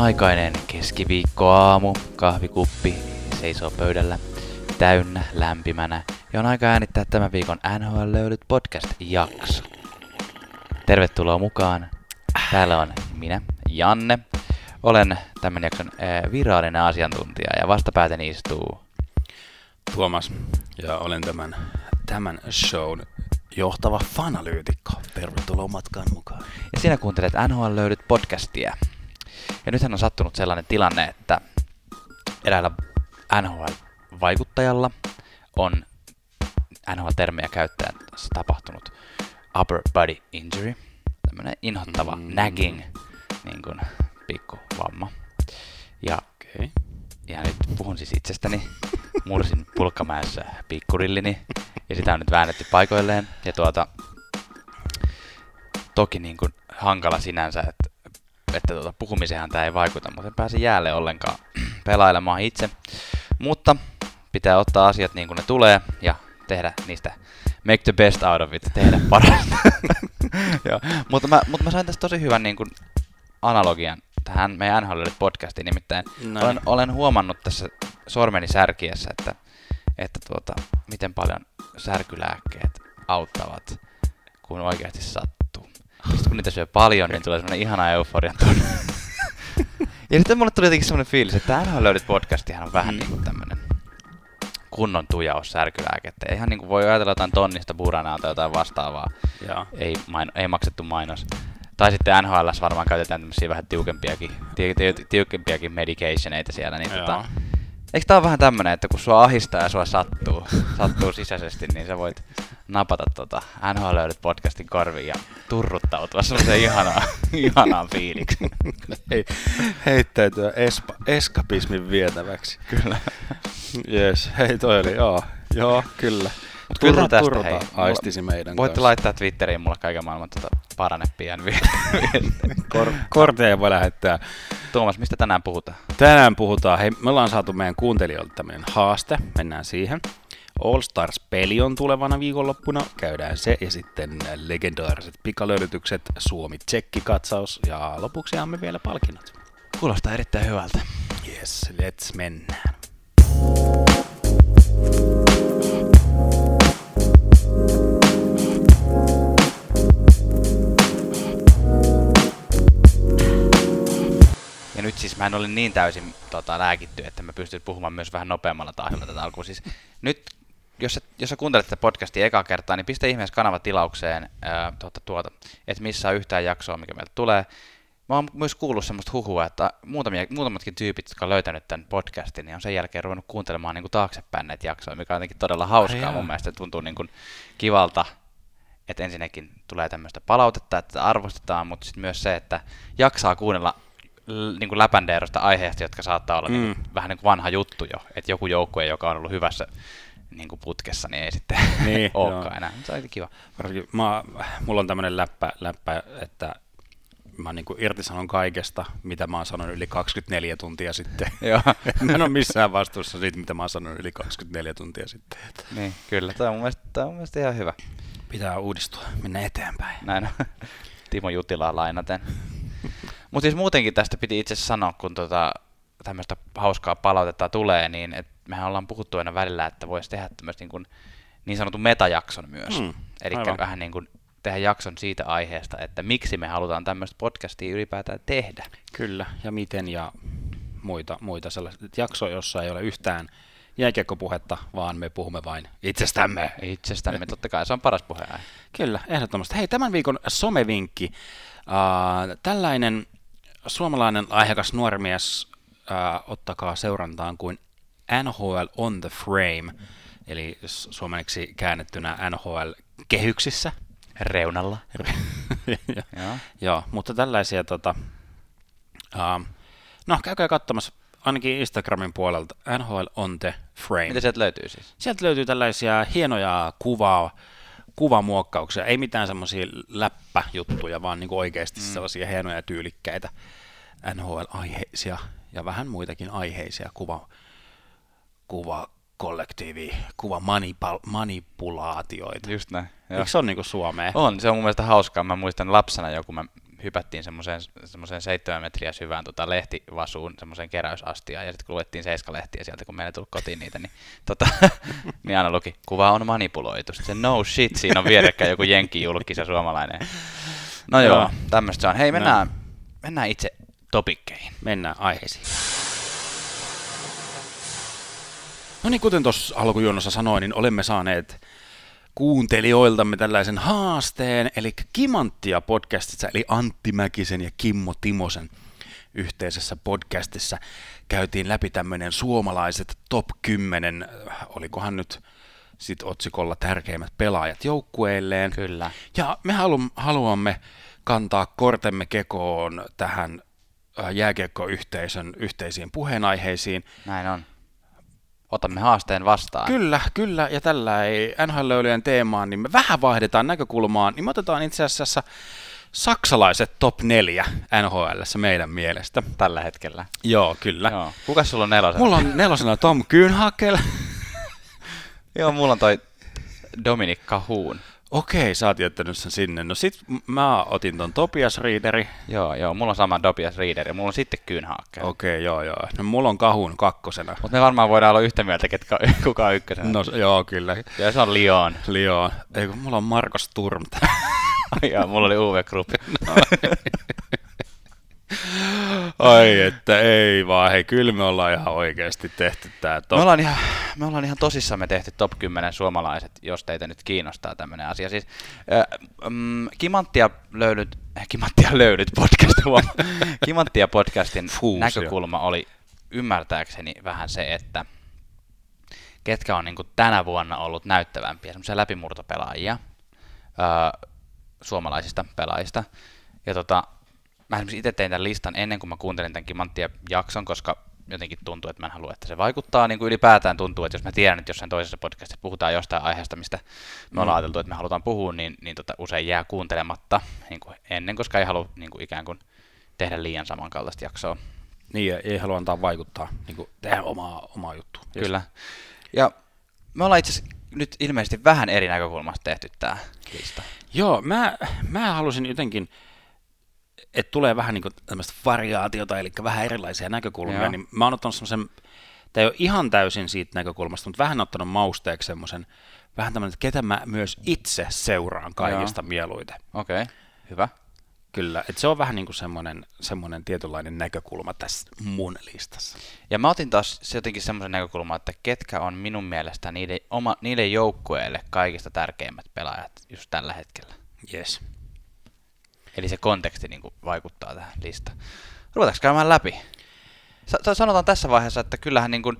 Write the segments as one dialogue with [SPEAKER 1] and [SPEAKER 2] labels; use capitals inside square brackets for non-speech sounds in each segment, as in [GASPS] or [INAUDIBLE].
[SPEAKER 1] aikainen keskiviikkoaamu, kahvikuppi seisoo pöydällä täynnä, lämpimänä ja on aika äänittää tämän viikon NHL löydyt podcast-jakso. Tervetuloa mukaan. Täällä on minä, Janne. Olen tämän jakson äh, virallinen asiantuntija ja vastapäätäni istuu
[SPEAKER 2] Tuomas ja olen tämän, tämän shown johtava fanalyytikko. Tervetuloa matkaan mukaan.
[SPEAKER 1] ja sinä kuuntelet NHL löydyt podcastia. Ja nythän on sattunut sellainen tilanne, että eräällä NHL-vaikuttajalla on NHL-termejä käyttäen tapahtunut upper body injury, tämmöinen inhottava mm. Nagging niin kuin pikku vamma. Ja,
[SPEAKER 2] Okei.
[SPEAKER 1] ja nyt puhun siis itsestäni. Mursin pulkkamäessä pikkurillini ja sitä on nyt väännetty paikoilleen. Ja tuota, toki niin kuin hankala sinänsä, että, että tuota, puhumiseenhan tämä ei vaikuta, mutta en pääse jäälle ollenkaan [CLEARS THROAT] pelailemaan itse. Mutta pitää ottaa asiat niin kuin ne tulee ja tehdä niistä make the best out of it, tehdä [LAUGHS] parasta. [LAUGHS] Joo. mutta, mä, mutta mä sain tästä tosi hyvän niin kuin analogian tähän meidän NHL podcastiin, nimittäin
[SPEAKER 2] No
[SPEAKER 1] olen, olen huomannut tässä sormeni särkiessä, että, että tuota, miten paljon särkylääkkeet auttavat, kun oikeasti sattuu. Sitten kun niitä syö paljon, niin tulee semmoinen ihana euforian tunne. ja sitten mulle tuli jotenkin semmoinen fiilis, että NHL löydät podcastihan on vähän
[SPEAKER 2] Mm.
[SPEAKER 1] niin kuin tämmöinen kunnon tujaus särkylääkettä. Ihan niin kuin voi ajatella jotain tonnista buranaa tai jotain vastaavaa.
[SPEAKER 2] Joo.
[SPEAKER 1] Ei, maino, ei maksettu mainos. Tai sitten NHL varmaan käytetään tämmöisiä vähän tiukempiakin, tiu, tiu, tiukempiakin medicationeita siellä. Niin tota, eikö tää ole vähän tämmönen, että kun sua ahistaa ja sua sattuu, [LAUGHS] sattuu sisäisesti, niin sä voit napata tota NHL löydät podcastin korviin ja turruttautua semmoiseen [LAUGHS] ihanaan, ihanaan fiilikseen. [LAUGHS]
[SPEAKER 2] Hei, heittäytyä espa, eskapismin vietäväksi.
[SPEAKER 1] Kyllä.
[SPEAKER 2] Yes. Hei, toi oli, joo. Joo, kyllä.
[SPEAKER 1] Mut kyllä tästä,
[SPEAKER 2] turruta
[SPEAKER 1] hei.
[SPEAKER 2] aistisi meidän
[SPEAKER 1] Voitte
[SPEAKER 2] kanssa.
[SPEAKER 1] laittaa Twitteriin mulle kaiken maailman paraneppian viestejä. [LAUGHS]
[SPEAKER 2] Kor- [LAUGHS] korteja voi lähettää.
[SPEAKER 1] Tuomas, mistä tänään puhutaan?
[SPEAKER 2] Tänään puhutaan, hei, me ollaan saatu meidän kuuntelijoilta tämmöinen haaste, mennään siihen. All Stars-peli on tulevana viikonloppuna, käydään se ja sitten legendaariset pikalöydytykset, Suomi-Tsekki-katsaus ja lopuksi jaamme vielä palkinnot.
[SPEAKER 1] Kuulostaa erittäin hyvältä.
[SPEAKER 2] Yes, let's mennään.
[SPEAKER 1] Nyt siis mä en ole niin täysin tota, lääkitty, että mä pystyn puhumaan myös vähän nopeammalla tahdilla tätä alkuun. Siis nyt, jos sä, jos sä kuuntelet tätä podcastia ekaa kertaa, niin pistä ihmeessä kanava tilaukseen, ää, tuota, tuota, että missä on yhtään jaksoa, mikä meiltä tulee. Mä oon myös kuullut semmoista huhua, että muutamia, muutamatkin tyypit, jotka on löytänyt tämän podcastin, niin on sen jälkeen ruvennut kuuntelemaan niin kuin taaksepäin näitä jaksoja, mikä on jotenkin todella hauskaa.
[SPEAKER 2] jaa.
[SPEAKER 1] Mun mielestä tuntuu niin kuin kivalta, että ensinnäkin tulee tämmöistä palautetta, että arvostetaan, mutta sitten myös se, että jaksaa kuunnella niin kuin läpändeerosta aiheesta, jotka saattaa olla mm. niin kuin, vähän niin kuin vanha juttu jo. Että joku joukkue, joka on ollut hyvässä niin kuin putkessa, niin ei sitten [LAUGHS]
[SPEAKER 2] Niin,
[SPEAKER 1] olekaan enää. Se on kiva.
[SPEAKER 2] Mä, mulla on tämmöinen läppä, läppä että mä niin irtisanon kaikesta, mitä mä oon sanonut yli 24 tuntia sitten. [LAUGHS]
[SPEAKER 1] Joo, [LAUGHS]
[SPEAKER 2] mä en ole missään vastuussa siitä, mitä mä oon sanonut yli 24 tuntia sitten.
[SPEAKER 1] niin, kyllä. Tämä on mun mielestä, tämä on mun mielestä ihan hyvä.
[SPEAKER 2] Pitää uudistua, mennä eteenpäin.
[SPEAKER 1] Näin on. Timo Jutilaa lainaten. Mutta siis muutenkin tästä piti itse asiassa sanoa, kun tota, tämmöistä hauskaa palautetta tulee, niin et mehän ollaan puhuttu aina välillä, että voisi tehdä tämmöistä niin, kuin, niin sanotun metajakson myös.
[SPEAKER 2] Mm,
[SPEAKER 1] Eli vähän niin kuin tehdä jakson siitä aiheesta, että miksi me halutaan tämmöistä podcastia ylipäätään tehdä.
[SPEAKER 2] Kyllä, ja miten ja muita, muita sellaisia jaksoja, jossa ei ole yhtään jääkiekkopuhetta, vaan me puhumme vain itsestämme.
[SPEAKER 1] Itsestämme, totta kai se on paras puheenaihe.
[SPEAKER 2] Kyllä, ehdottomasti. Hei, tämän viikon somevinkki. Uh, tällainen suomalainen lahjakas nuori mies, uh, ottakaa seurantaan kuin NHL on the frame, eli suomeksi käännettynä NHL kehyksissä.
[SPEAKER 1] Reunalla. [LAUGHS]
[SPEAKER 2] Joo. Mutta tällaisia, tota, uh, no käykää katsomassa ainakin Instagramin puolelta NHL on the frame.
[SPEAKER 1] Mitä sieltä löytyy siis?
[SPEAKER 2] Sieltä löytyy tällaisia hienoja kuvaa, kuvamuokkauksia, ei mitään semmoisia läppäjuttuja, vaan niin oikeasti mm. sellaisia hienoja ja tyylikkäitä NHL-aiheisia ja vähän muitakin aiheisia kuva, kuva kollektiivi, kuva manipal- manipulaatioita.
[SPEAKER 1] Just näin. Joo.
[SPEAKER 2] Eikö se ole niin Suomea?
[SPEAKER 1] On, se on mun mielestä hauskaa. Mä muistan lapsena joku, mä hypättiin semmoiseen, semmoiseen seitsemän metriä syvään tota, lehtivasuun, semmoiseen keräysastiaan, ja sitten kun luettiin seiskalehtiä sieltä, kun meillä ei tullut kotiin niitä, niin, tota, [LAUGHS] niin aina luki, kuva on manipuloitu. Sitten se no shit, siinä on vierekkäin joku jenki julkis ja suomalainen. No joo, joo tämmöistä se on. Hei, mennään, no. mennään itse topikkeihin.
[SPEAKER 2] Mennään aiheisiin. No niin, kuten tuossa alkujuonnossa sanoin, niin olemme saaneet kuuntelijoiltamme tällaisen haasteen, eli Kimanttia podcastissa, eli Antti Mäkisen ja Kimmo Timosen yhteisessä podcastissa käytiin läpi tämmöinen suomalaiset top 10, olikohan nyt sit otsikolla tärkeimmät pelaajat joukkueilleen.
[SPEAKER 1] Kyllä.
[SPEAKER 2] Ja me halu- haluamme kantaa kortemme kekoon tähän äh, jääkiekkoyhteisön yhteisiin puheenaiheisiin.
[SPEAKER 1] Näin on otamme haasteen vastaan.
[SPEAKER 2] Kyllä, kyllä, ja tällä ei nhl teemaan, niin me vähän vaihdetaan näkökulmaan, niin me otetaan itse asiassa saksalaiset top 4 nhl meidän mielestä.
[SPEAKER 1] Tällä hetkellä.
[SPEAKER 2] Joo, kyllä.
[SPEAKER 1] Joo. Kuka sulla on nelosena?
[SPEAKER 2] Mulla on nelosena Tom Kühnhakel. [LAUGHS]
[SPEAKER 1] Joo, mulla on toi Dominic Cahoon.
[SPEAKER 2] Okei, sä oot jättänyt sen sinne. No sit mä otin ton Topias Readeri.
[SPEAKER 1] Joo, joo, mulla on sama Topias Readeri, mulla on sitten Kyynhaakke.
[SPEAKER 2] Okei, joo, joo. No mulla on Kahun kakkosena.
[SPEAKER 1] Mutta me varmaan voidaan olla yhtä mieltä, ketkä, [LAUGHS] kuka on ykkösenä.
[SPEAKER 2] No joo, kyllä.
[SPEAKER 1] Ja se on Lyon.
[SPEAKER 2] Lyon. Ei kun mulla on Markus Turm. [LAUGHS]
[SPEAKER 1] joo, mulla oli Uwe Krupp. No.
[SPEAKER 2] Ai että ei vaan, hei kyllä me ollaan ihan oikeasti tehty tää
[SPEAKER 1] top. Me ollaan ihan, me ollaan ihan tosissamme tehty top 10 suomalaiset, jos teitä nyt kiinnostaa tämmöinen asia. Siis, äh, mm, Kimanttia löydyt, äh, Kimanttia löydyt podcast. [LAUGHS] Kimanttia podcastin Fuusio. näkökulma oli ymmärtääkseni vähän se, että ketkä on niin kuin tänä vuonna ollut näyttävämpiä, semmoisia läpimurtopelaajia äh, suomalaisista pelaajista. Ja tota, mä esimerkiksi itse tein tämän listan ennen kuin mä kuuntelin tämän Kimanttia jakson, koska jotenkin tuntuu, että mä en halua, että se vaikuttaa. Niin kuin ylipäätään tuntuu, että jos mä tiedän, että jossain toisessa podcastissa puhutaan jostain aiheesta, mistä me ollaan mm. ajateltu, että me halutaan puhua, niin, niin tota, usein jää kuuntelematta niin kuin ennen, koska ei halua niin kuin ikään kuin tehdä liian samankaltaista jaksoa.
[SPEAKER 2] Niin, ei halua antaa vaikuttaa, niin kuin tehdä omaa, omaa juttua.
[SPEAKER 1] Kyllä. Ja me ollaan itse asiassa nyt ilmeisesti vähän eri näkökulmasta tehty tämä lista.
[SPEAKER 2] Joo, mä, mä halusin jotenkin että tulee vähän niin tämmöistä variaatiota, eli vähän erilaisia näkökulmia, Joo. niin mä oon ottanut semmoisen, tämä ei ole ihan täysin siitä näkökulmasta, mutta vähän ottanut mausteeksi semmoisen, vähän tämmöinen, että ketä mä myös itse seuraan kaikista Joo. mieluiten.
[SPEAKER 1] Okei, okay. hyvä.
[SPEAKER 2] Kyllä, että se on vähän niin kuin semmoinen, semmoinen tietynlainen näkökulma tässä mun listassa.
[SPEAKER 1] Ja mä otin taas jotenkin semmoisen näkökulman, että ketkä on minun mielestä niiden, oma, niiden joukkueille kaikista tärkeimmät pelaajat just tällä hetkellä.
[SPEAKER 2] Yes.
[SPEAKER 1] Eli se konteksti niin kuin vaikuttaa tähän listaan. Ruvetaanko käymään läpi? Sanotaan tässä vaiheessa, että kyllähän niin kuin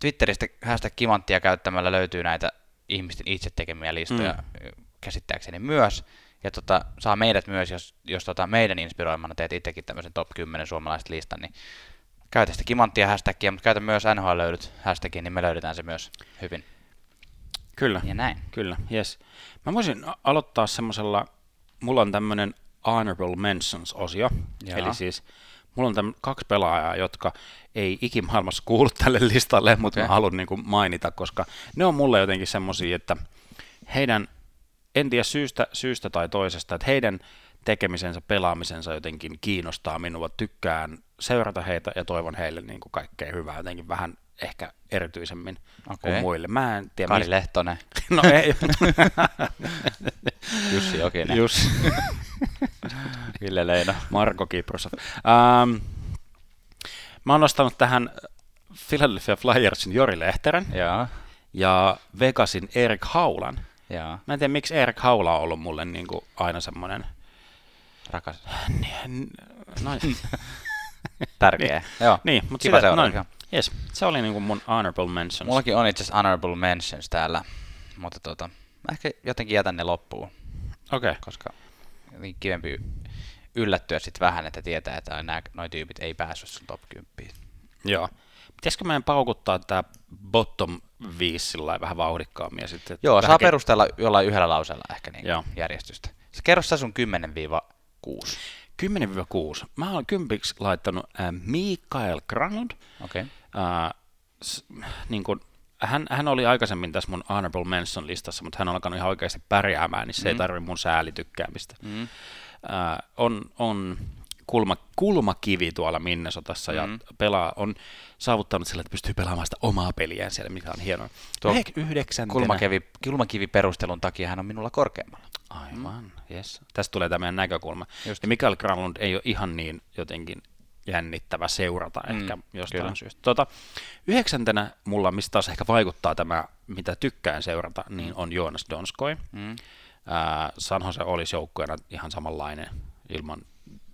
[SPEAKER 1] Twitteristä hashtag kimanttia käyttämällä löytyy näitä ihmisten itse tekemiä listoja mm. käsittääkseni myös. Ja tota, saa meidät myös, jos, jos tota meidän inspiroimana teet itsekin tämmöisen top 10 suomalaiset listan, niin käytä sitä kimanttia hashtagia, mutta käytä myös NHL löydyt hashtagia, niin me löydetään se myös hyvin.
[SPEAKER 2] Kyllä.
[SPEAKER 1] Ja näin.
[SPEAKER 2] Kyllä, yes. Mä voisin aloittaa semmoisella mulla on tämmöinen honorable mentions-osio, Jaa. eli siis mulla on tämmö, kaksi pelaajaa, jotka ei ikimaailmassa kuulu tälle listalle, mutta okay. mä haluan niin kuin mainita, koska ne on mulle jotenkin semmoisia, että heidän, en tiedä syystä, syystä tai toisesta, että heidän tekemisensä, pelaamisensa jotenkin kiinnostaa minua, tykkään seurata heitä ja toivon heille niin kuin kaikkea hyvää jotenkin vähän ehkä erityisemmin okay. kuin muille. Mä en tiedä.
[SPEAKER 1] Kari mis... Lehtonen. [LAUGHS]
[SPEAKER 2] no ei. [LAUGHS]
[SPEAKER 1] Jussi Jokinen.
[SPEAKER 2] Jussi. [LAUGHS]
[SPEAKER 1] Ville Leino.
[SPEAKER 2] Marko Kiprosov. Ähm, mä oon nostanut tähän Philadelphia Flyersin Jori Lehteren
[SPEAKER 1] ja,
[SPEAKER 2] ja Vegasin Erik Haulan.
[SPEAKER 1] Ja.
[SPEAKER 2] Mä en tiedä, miksi Erik Haula on ollut mulle niin kuin aina semmoinen...
[SPEAKER 1] Rakas.
[SPEAKER 2] No,
[SPEAKER 1] Tärkeä.
[SPEAKER 2] Niin. Joo. Niin, mutta
[SPEAKER 1] Kiva sitä, noin,
[SPEAKER 2] Yes, se oli niin kuin mun honorable mentions.
[SPEAKER 1] Mullakin on itse asiassa honorable mentions täällä, mutta tota, mä ehkä jotenkin jätän ne loppuun.
[SPEAKER 2] Okei. Okay.
[SPEAKER 1] Koska jotenkin kivempi yllättyä sitten vähän, että tietää, että nämä noi tyypit ei päässyt sun top 10.
[SPEAKER 2] Joo. Pitäisikö meidän paukuttaa tämä bottom 5 sillä vähän vauhdikkaammin? Ja sitten,
[SPEAKER 1] Joo, saa ke- perustella jollain yhdellä lauseella ehkä niin järjestystä. Sä kerro sä sun 10-6.
[SPEAKER 2] 10-6. Mä oon kympiksi laittanut äh, Mikael Granlund.
[SPEAKER 1] Okei. Okay.
[SPEAKER 2] S- niin kuin hän, hän oli aikaisemmin tässä mun Honorable Mention listassa, mutta hän on alkanut ihan oikeasti pärjäämään, niin se mm. ei tarvi mun säälitykkäämistä. Mm. Äh, on, on kulma, kulmakivi tuolla Minnesotassa mm. ja pelaa, on saavuttanut sillä, että pystyy pelaamaan sitä omaa peliään siellä, mikä on hienoa.
[SPEAKER 1] Tuo kulmakivi, kulmakivi perustelun takia hän on minulla korkeammalla.
[SPEAKER 2] Aivan, mm. yes. Tästä tulee tämä näkökulma. Just. Ja Mikael Granlund ei ole ihan niin jotenkin jännittävä seurata mm, ehkä jostain kyllä. syystä. Tota, yhdeksäntenä mulla, mistä taas ehkä vaikuttaa tämä, mitä tykkään seurata, niin on Joonas Donskoi. Mm. Äh, San Jose olisi joukkueena ihan samanlainen ilman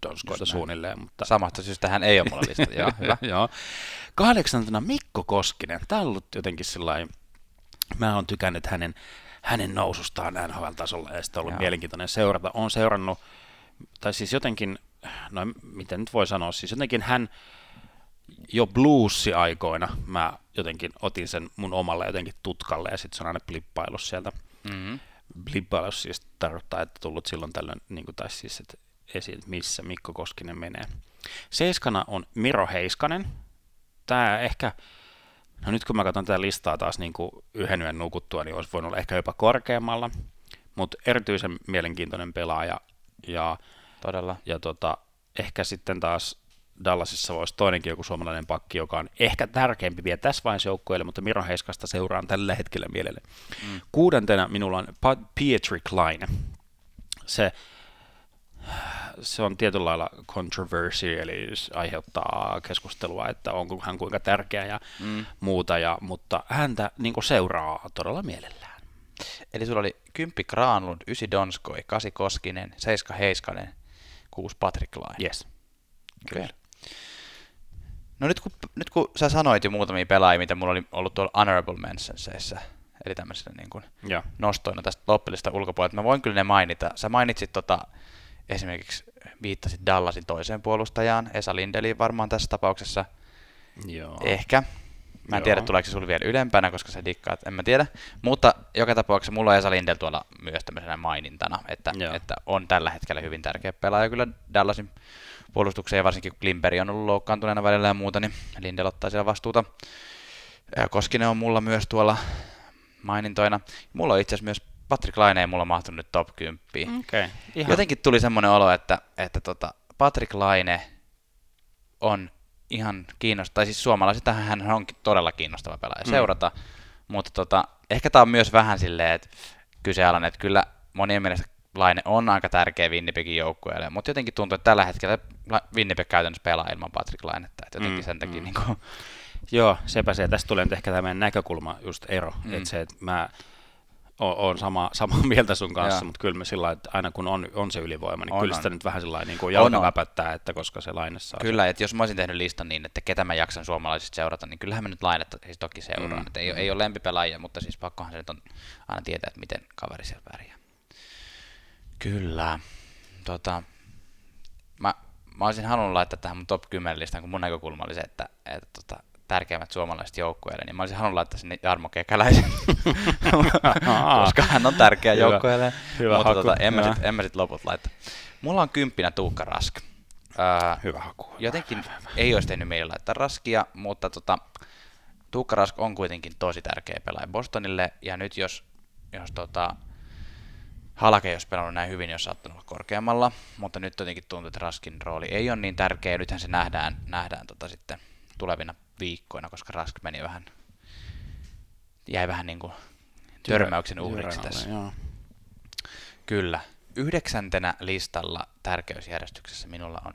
[SPEAKER 2] Donskoita suunnilleen. Mutta...
[SPEAKER 1] Samasta syystä hän ei ole mulla listalla. Joo, [LAUGHS] hyvä.
[SPEAKER 2] Joo. Kahdeksantena Mikko Koskinen. Tämä on ollut jotenkin sellainen, mä oon tykännyt hänen, hänen nousustaan NHL-tasolla ja sitten ollut Joo. mielenkiintoinen seurata. Olen seurannut, tai siis jotenkin no miten nyt voi sanoa, siis jotenkin hän jo bluesi-aikoina mä jotenkin otin sen mun omalle jotenkin tutkalle ja sitten se on aina blippailu sieltä. Mm-hmm. Blippailu siis tarkoittaa, että tullut silloin tällöin, niin kuin, tai siis että esiin, missä Mikko Koskinen menee. Seiskana on Miro Heiskanen. Tämä ehkä, no nyt kun mä katson tätä listaa taas niin kuin yhden yön nukuttua, niin olisi voinut olla ehkä jopa korkeammalla, mutta erityisen mielenkiintoinen pelaaja ja
[SPEAKER 1] Todella.
[SPEAKER 2] Ja tota, ehkä sitten taas Dallasissa voisi toinenkin joku suomalainen pakki, joka on ehkä tärkeämpi vielä tässä vaiheessa joukkueelle, mutta Miro Heiskasta seuraan tällä hetkellä mielelle. Mm. Kuudentena minulla on Pietri Klein. Se, se on tietyllä lailla controversy, eli aiheuttaa keskustelua, että onko hän kuinka tärkeä ja mm. muuta, ja, mutta häntä niin seuraa todella mielellään.
[SPEAKER 1] Eli sulla oli 10 Kraanlund, 9 Donskoi, 8 Koskinen, 7 Heiskanen, kuusi Patrick Laine.
[SPEAKER 2] Yes.
[SPEAKER 1] Kyllä. No nyt kun, nyt kun sä sanoit jo muutamia pelaajia, mitä mulla oli ollut tuolla honorable mentionsissa, eli tämmöisenä niin kuin ja. nostoina tästä loppilista ulkopuolelta, mä voin kyllä ne mainita. Sä mainitsit tota, esimerkiksi viittasit Dallasin toiseen puolustajaan, Esa Lindeliin varmaan tässä tapauksessa.
[SPEAKER 2] Joo.
[SPEAKER 1] Ehkä. Mä en Joo. tiedä, tuleeko se sulle vielä ylempänä, koska se dikkaat, en mä tiedä. Mutta joka tapauksessa mulla on Esa Lindel tuolla myös tämmöisenä mainintana, että, että on tällä hetkellä hyvin tärkeä pelaaja kyllä Dallasin puolustukseen, ja varsinkin kun Klimperi on ollut loukkaantuneena välillä ja muuta, niin Lindel ottaa siellä vastuuta. Koskinen on mulla myös tuolla mainintoina. Mulla on itse asiassa myös Patrick Laine ei mulla mahtunut nyt top 10.
[SPEAKER 2] Okay,
[SPEAKER 1] Jotenkin tuli semmoinen olo, että, että tota, Patrick Laine on ihan kiinnostava, tai siis suomalaiset hän on todella kiinnostava pelaaja mm. seurata, mutta tota, ehkä tämä on myös vähän silleen, että kyseenalainen, että kyllä monien mielestä Laine on aika tärkeä Winnipegin joukkueelle, mutta jotenkin tuntuu, että tällä hetkellä Winnipeg käytännössä pelaa ilman Patrick Lainetta, että jotenkin mm, sen takia mm. niin kuin...
[SPEAKER 2] Joo, sepä se. Tästä tulee nyt ehkä tämä näkökulma just ero, mm. että se, että mä olen sama, samaa [LAUGHS] mieltä sun kanssa, ja. mutta kyllä me sillä että aina kun on, on se ylivoima, niin on, kyllä on. sitä nyt vähän sillä niin kuin jalka väpättää, että koska se laine saa.
[SPEAKER 1] Kyllä, sen. että jos mä olisin tehnyt listan niin, että ketä mä jaksan suomalaisista seurata, niin kyllähän mä nyt lainetta siis toki seuraan. Mm. Että ei, ei ole lempipelaajia, mutta siis pakkohan se nyt on aina tietää, että miten kaveri siellä pärjää. Kyllä. Tota, mä, mä olisin halunnut laittaa tähän mun top 10 listan, kun mun näkökulma oli se, että, että tota, tärkeimmät suomalaiset joukkueelle, niin mä olisin halunnut laittaa sinne Jarmo Kekäläisen, [LAUGHS] koska hän on tärkeä joukkueelle.
[SPEAKER 2] Hyvä
[SPEAKER 1] mutta
[SPEAKER 2] haku.
[SPEAKER 1] Tota, en, mä sit, en mä sit loput laittaa. Mulla on kymppinä Tuukka Rask.
[SPEAKER 2] Uh, hyvä haku.
[SPEAKER 1] Jotenkin hyvä, hyvä. ei olisi tehnyt meillä laittaa Raskia, mutta tota, Tuukka Rask on kuitenkin tosi tärkeä pelaaja Bostonille, ja nyt jos, jos tota, Halake ei olisi pelannut näin hyvin, jos saattanut olla korkeammalla, mutta nyt jotenkin tuntuu, että Raskin rooli ei ole niin tärkeä, ja nythän se nähdään, nähdään tota sitten tulevina viikkoina, koska Rask meni vähän, jäi vähän niin kuin törmäyksen uhriksi tässä. Joo. Kyllä. Yhdeksäntenä listalla tärkeysjärjestyksessä minulla on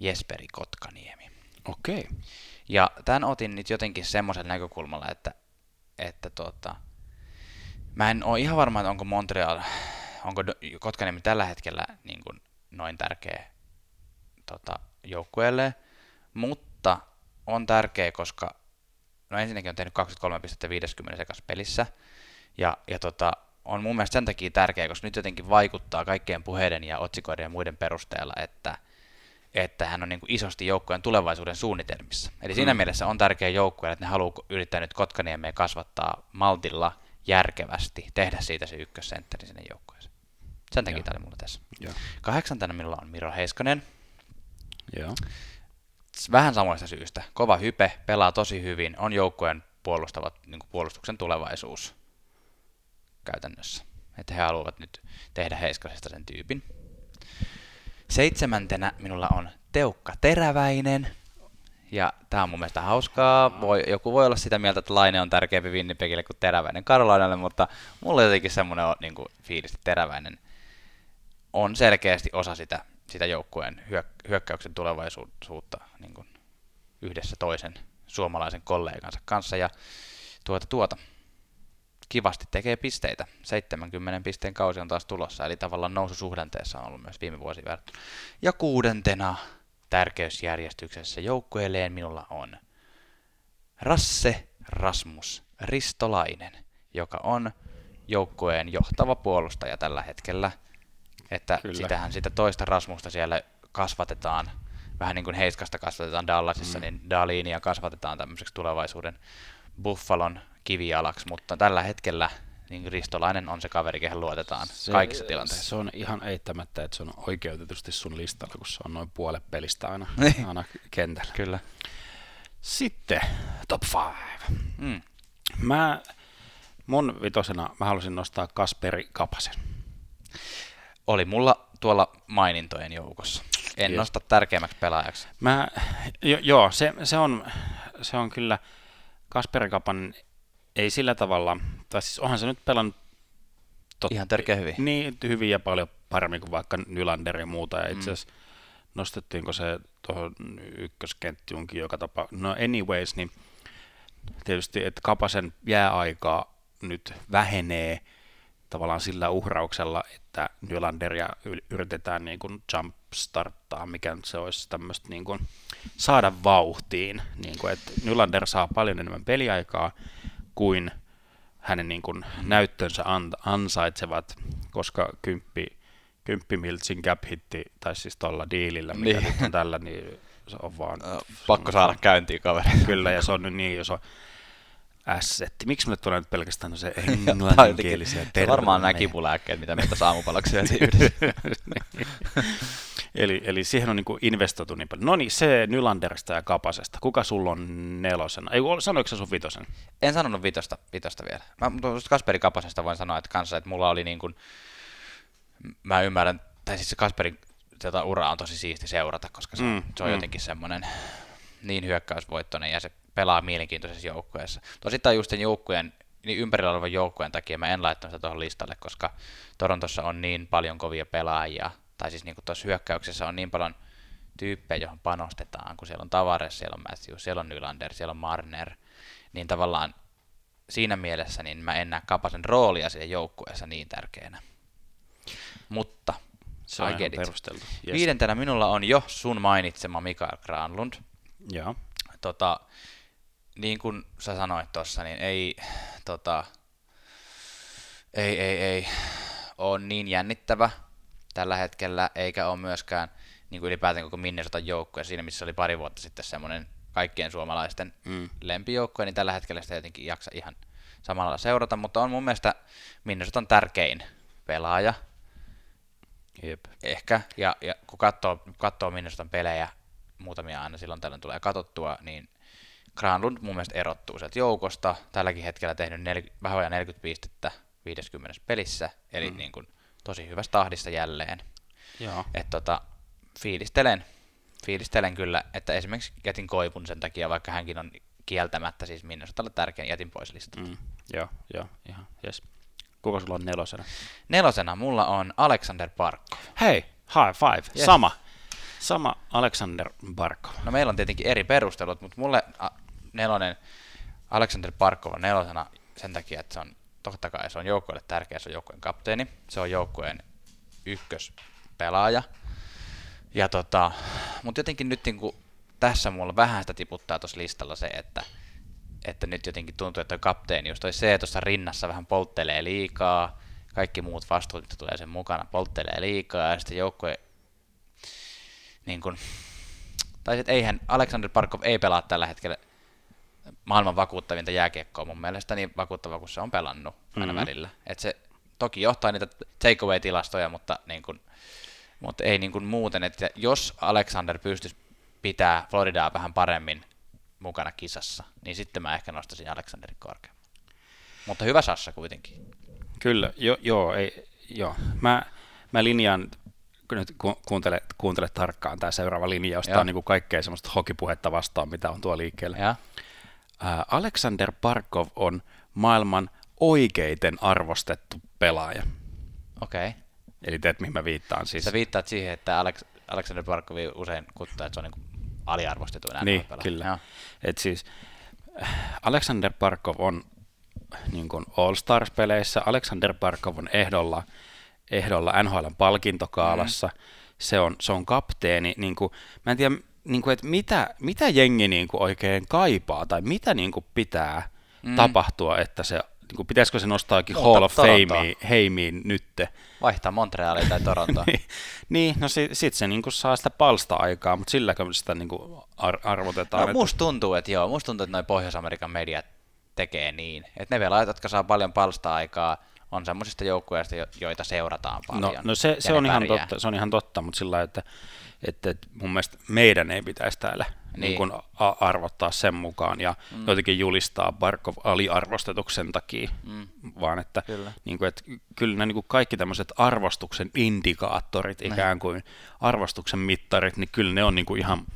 [SPEAKER 1] Jesperi Kotkaniemi.
[SPEAKER 2] Okei. Okay.
[SPEAKER 1] Ja tämän otin nyt jotenkin semmoisen näkökulmalla, että, että tota, mä en ole ihan varma, että onko Montreal, onko Kotkaniemi tällä hetkellä niin kuin noin tärkeä tota, joukkueelle, mutta on tärkeä, koska no ensinnäkin on tehnyt 23 pistettä 50 sekas pelissä, ja, ja tota, on mun mielestä sen takia tärkeä, koska nyt jotenkin vaikuttaa kaikkien puheiden ja otsikoiden ja muiden perusteella, että, että hän on niin kuin isosti joukkojen tulevaisuuden suunnitelmissa. Eli siinä mm. mielessä on tärkeä joukkue, että ne haluaa yrittää nyt Kotkaniemeen kasvattaa maltilla järkevästi, tehdä siitä se ykkössentteri sinne joukkueeseen. Sen takia tämä oli mulla tässä. Joo. Kahdeksantena minulla on Miro Heiskanen.
[SPEAKER 2] Joo
[SPEAKER 1] vähän samoista syystä. Kova hype, pelaa tosi hyvin, on joukkueen puolustavat niin puolustuksen tulevaisuus käytännössä. Että he haluavat nyt tehdä Heiskasesta sen tyypin. Seitsemäntenä minulla on Teukka Teräväinen. Ja tämä on mun mielestä hauskaa. Voi, joku voi olla sitä mieltä, että Laine on tärkeämpi Winnipegille kuin Teräväinen Karolainalle, mutta mulla on jotenkin semmoinen niin kuin, fiilis, että Teräväinen on selkeästi osa sitä, sitä joukkueen hyök- hyökkäyksen tulevaisuutta niin kuin, yhdessä toisen suomalaisen kollegansa kanssa. Ja tuota, tuota, kivasti tekee pisteitä. 70 pisteen kausi on taas tulossa, eli tavallaan noususuhdanteessa on ollut myös viime vuosi verrattuna. Ja kuudentena tärkeysjärjestyksessä joukkueelleen minulla on Rasse Rasmus Ristolainen, joka on joukkueen johtava puolustaja tällä hetkellä. Että Kyllä. sitähän sitä toista Rasmusta siellä kasvatetaan, vähän niin kuin Heiskasta kasvatetaan Dallasissa, mm. niin Dalinia kasvatetaan tämmöiseksi tulevaisuuden Buffalon kivijalaksi, mutta tällä hetkellä niin Ristolainen on se kaveri, kehen luotetaan se, kaikissa tilanteissa.
[SPEAKER 2] Se on ihan eittämättä, että se on oikeutetusti sun listalla, kun se on noin puolet pelistä aina, [LAUGHS] niin. aina kentällä.
[SPEAKER 1] Kyllä.
[SPEAKER 2] Sitten top five. Mm. Mä, mun vitosena mä halusin nostaa Kasperi Kapasen.
[SPEAKER 1] Oli mulla tuolla mainintojen joukossa. En nosta tärkeimmäksi pelaajaksi.
[SPEAKER 2] Mä, jo, joo, se, se, on, se on kyllä, Kasperi Kapan ei sillä tavalla, tai siis onhan se nyt pelannut
[SPEAKER 1] tot, Ihan tärkeä hyvin.
[SPEAKER 2] Niin, hyvin ja paljon paremmin kuin vaikka Nylander ja muuta. Ja itse mm. asiassa mm. nostettiinko se tuohon ykköskenttiunkin joka tapa. No anyways, niin tietysti, että Kapasen jääaikaa nyt vähenee tavallaan sillä uhrauksella, että Nylanderia yritetään niin kuin jumpstarttaa, mikä nyt se olisi tämmöistä niin kuin saada vauhtiin, niin kuin, että Nylander saa paljon enemmän peliaikaa, kuin hänen niin kuin näyttönsä ansaitsevat, koska kymppi, kymppi miltsin cap hitti, tai siis tuolla diilillä, mikä niin. nyt on tällä, niin se on vaan...
[SPEAKER 1] Pakko saada käyntiin kaveri.
[SPEAKER 2] Kyllä, ja se on nyt niin, jos on assetti. Miksi me tulee nyt pelkästään se [LAUGHS] englanninkielisiä termejä?
[SPEAKER 1] Varmaan nämä kipulääkkeet, mitä me tässä aamupalaksi [LAUGHS] yhdessä.
[SPEAKER 2] eli, eli siihen on niin investoitu niin paljon. No niin, se Nylanderista ja Kapasesta. Kuka sulla on nelosena? Ei, sanoiko se sun vitosen?
[SPEAKER 1] En sanonut vitosta, vitosta vielä. Mä Kasperi Kapasesta voin sanoa, että kanssa, että mulla oli niin kuin, mä ymmärrän, tai siis se Kasperin tätä uraa on tosi siisti seurata, koska se, mm, se on mm. jotenkin semmoinen niin hyökkäysvoittoinen ja se pelaa mielenkiintoisessa joukkueessa. Tosittain just sen joukkueen, niin ympärillä olevan joukkueen takia mä en laittanut sitä tuohon listalle, koska Torontossa on niin paljon kovia pelaajia, tai siis niin kuin tuossa hyökkäyksessä on niin paljon tyyppejä, johon panostetaan, kun siellä on Tavares, siellä on Matthews, siellä on Nylander, siellä on Marner, niin tavallaan siinä mielessä niin mä en näe Kapasen roolia siellä joukkueessa niin tärkeänä. Mutta
[SPEAKER 2] se on perusteltu.
[SPEAKER 1] Yes. Viidentenä minulla on jo sun mainitsema Mikael Granlund.
[SPEAKER 2] Joo.
[SPEAKER 1] Tota, niin kuin sä sanoit tuossa, niin ei, tota, ei, ei, ei ole niin jännittävä tällä hetkellä, eikä ole myöskään niin kuin ylipäätään koko Minnesotan joukkue, siinä missä oli pari vuotta sitten semmoinen kaikkien suomalaisten mm. lempijoukkue, niin tällä hetkellä sitä jotenkin jaksa ihan samalla seurata, mutta on mun mielestä Minnesotan tärkein pelaaja.
[SPEAKER 2] Jep.
[SPEAKER 1] Ehkä, ja, ja kun katsoo, katsoo Minnesotan pelejä, muutamia aina silloin tällöin tulee katsottua, niin Granlund mun mielestä erottuu sieltä joukosta. Tälläkin hetkellä tehnyt 40, vähän 40 pistettä 50 pelissä, eli mm. niin kuin, tosi hyvässä tahdissa jälleen.
[SPEAKER 2] Joo.
[SPEAKER 1] Et tota, fiilistelen, fiilistelen kyllä, että esimerkiksi jätin Koipun sen takia, vaikka hänkin on kieltämättä siis Minnesotalla tärkein, jätin pois listalta. Mm.
[SPEAKER 2] Joo, joo, ihan, yes. Kuka sulla on nelosena?
[SPEAKER 1] Nelosena mulla on Alexander Parkko.
[SPEAKER 2] Hei, high five, yes. sama. Sama Alexander Barkov.
[SPEAKER 1] No meillä on tietenkin eri perustelut, mutta mulle nelonen Alexander Barkov on nelosena sen takia, että se on totta kai se on joukkueelle tärkeä, se on joukkueen kapteeni, se on joukkueen ykköspelaaja. Ja tota, mutta jotenkin nyt niin kuin, tässä mulla vähän sitä tiputtaa tuossa listalla se, että, että nyt jotenkin tuntuu, että kapteeni, just toi se tuossa rinnassa vähän polttelee liikaa, kaikki muut vastuut, mitä tulee sen mukana, polttelee liikaa, ja sitten joukkue niin kuin, tai sitten eihän Alexander Parkov ei pelaa tällä hetkellä maailman vakuuttavinta jääkiekkoa mun mielestä niin vakuuttava kuin se on pelannut aina mm-hmm. välillä. Et se toki johtaa niitä takeaway-tilastoja, mutta, niin kuin, mutta ei niin kuin muuten. Että jos Alexander pystyisi pitää Floridaa vähän paremmin mukana kisassa, niin sitten mä ehkä nostaisin Aleksanderin korkeamman. Mutta hyvä Sassa kuitenkin.
[SPEAKER 2] Kyllä, jo, joo, ei, joo. Mä, mä linjaan, kun nyt ku, kuuntele, kuuntele tarkkaan tämä seuraava linjaus, tämä on niin kuin kaikkea semmoista hokipuhetta vastaan, mitä on tuo liikkeellä.
[SPEAKER 1] Ja.
[SPEAKER 2] Ää, Alexander Parkov on maailman oikeiten arvostettu pelaaja.
[SPEAKER 1] Okei. Okay.
[SPEAKER 2] Eli teet, mihin mä viittaan siis.
[SPEAKER 1] Sä viittaat siihen, että Alex, Alexander Parkovi usein kuttaa, että se on niin aliarvostettu
[SPEAKER 2] Niin, kyllä. Et siis Alexander Parkov on niin kuin All-Stars-peleissä, Alexander Parkov on ehdolla, ehdolla NHLn palkintokaalassa, mm. se, on, se on kapteeni, niin kuin, mä en tiedä, niin kuin, että mitä, mitä jengi niin kuin oikein kaipaa, tai mitä niin kuin pitää mm. tapahtua, että se niin kuin, pitäisikö se nostaa jokin Hall of Fameen heimiin nytte?
[SPEAKER 1] Vaihtaa Montrealia tai Torontoa. [LAUGHS]
[SPEAKER 2] niin, niin, no sitten sit se niin kuin, saa sitä palsta-aikaa, mutta silläkö sitä niin kuin, ar- arvotetaan?
[SPEAKER 1] No, musta tuntuu, että joo, musta tuntuu, että noin Pohjois-Amerikan mediat tekee niin, että ne pelaajat, jotka saa paljon palsta-aikaa, on semmoisista joukkueista, joita seurataan
[SPEAKER 2] no, paljon. No, no se, se, on ihan totta, se on ihan totta, mutta sillä että, että, että mun mielestä meidän ei pitäisi täällä niin. Niin kuin arvottaa sen mukaan ja mm. jotenkin julistaa Barkov aliarvostetuksen takia, mm. vaan että kyllä, niin kuin, että kyllä ne niin kuin kaikki tämmöiset arvostuksen indikaattorit, Näin. ikään kuin arvostuksen mittarit, niin kyllä ne on niin kuin ihan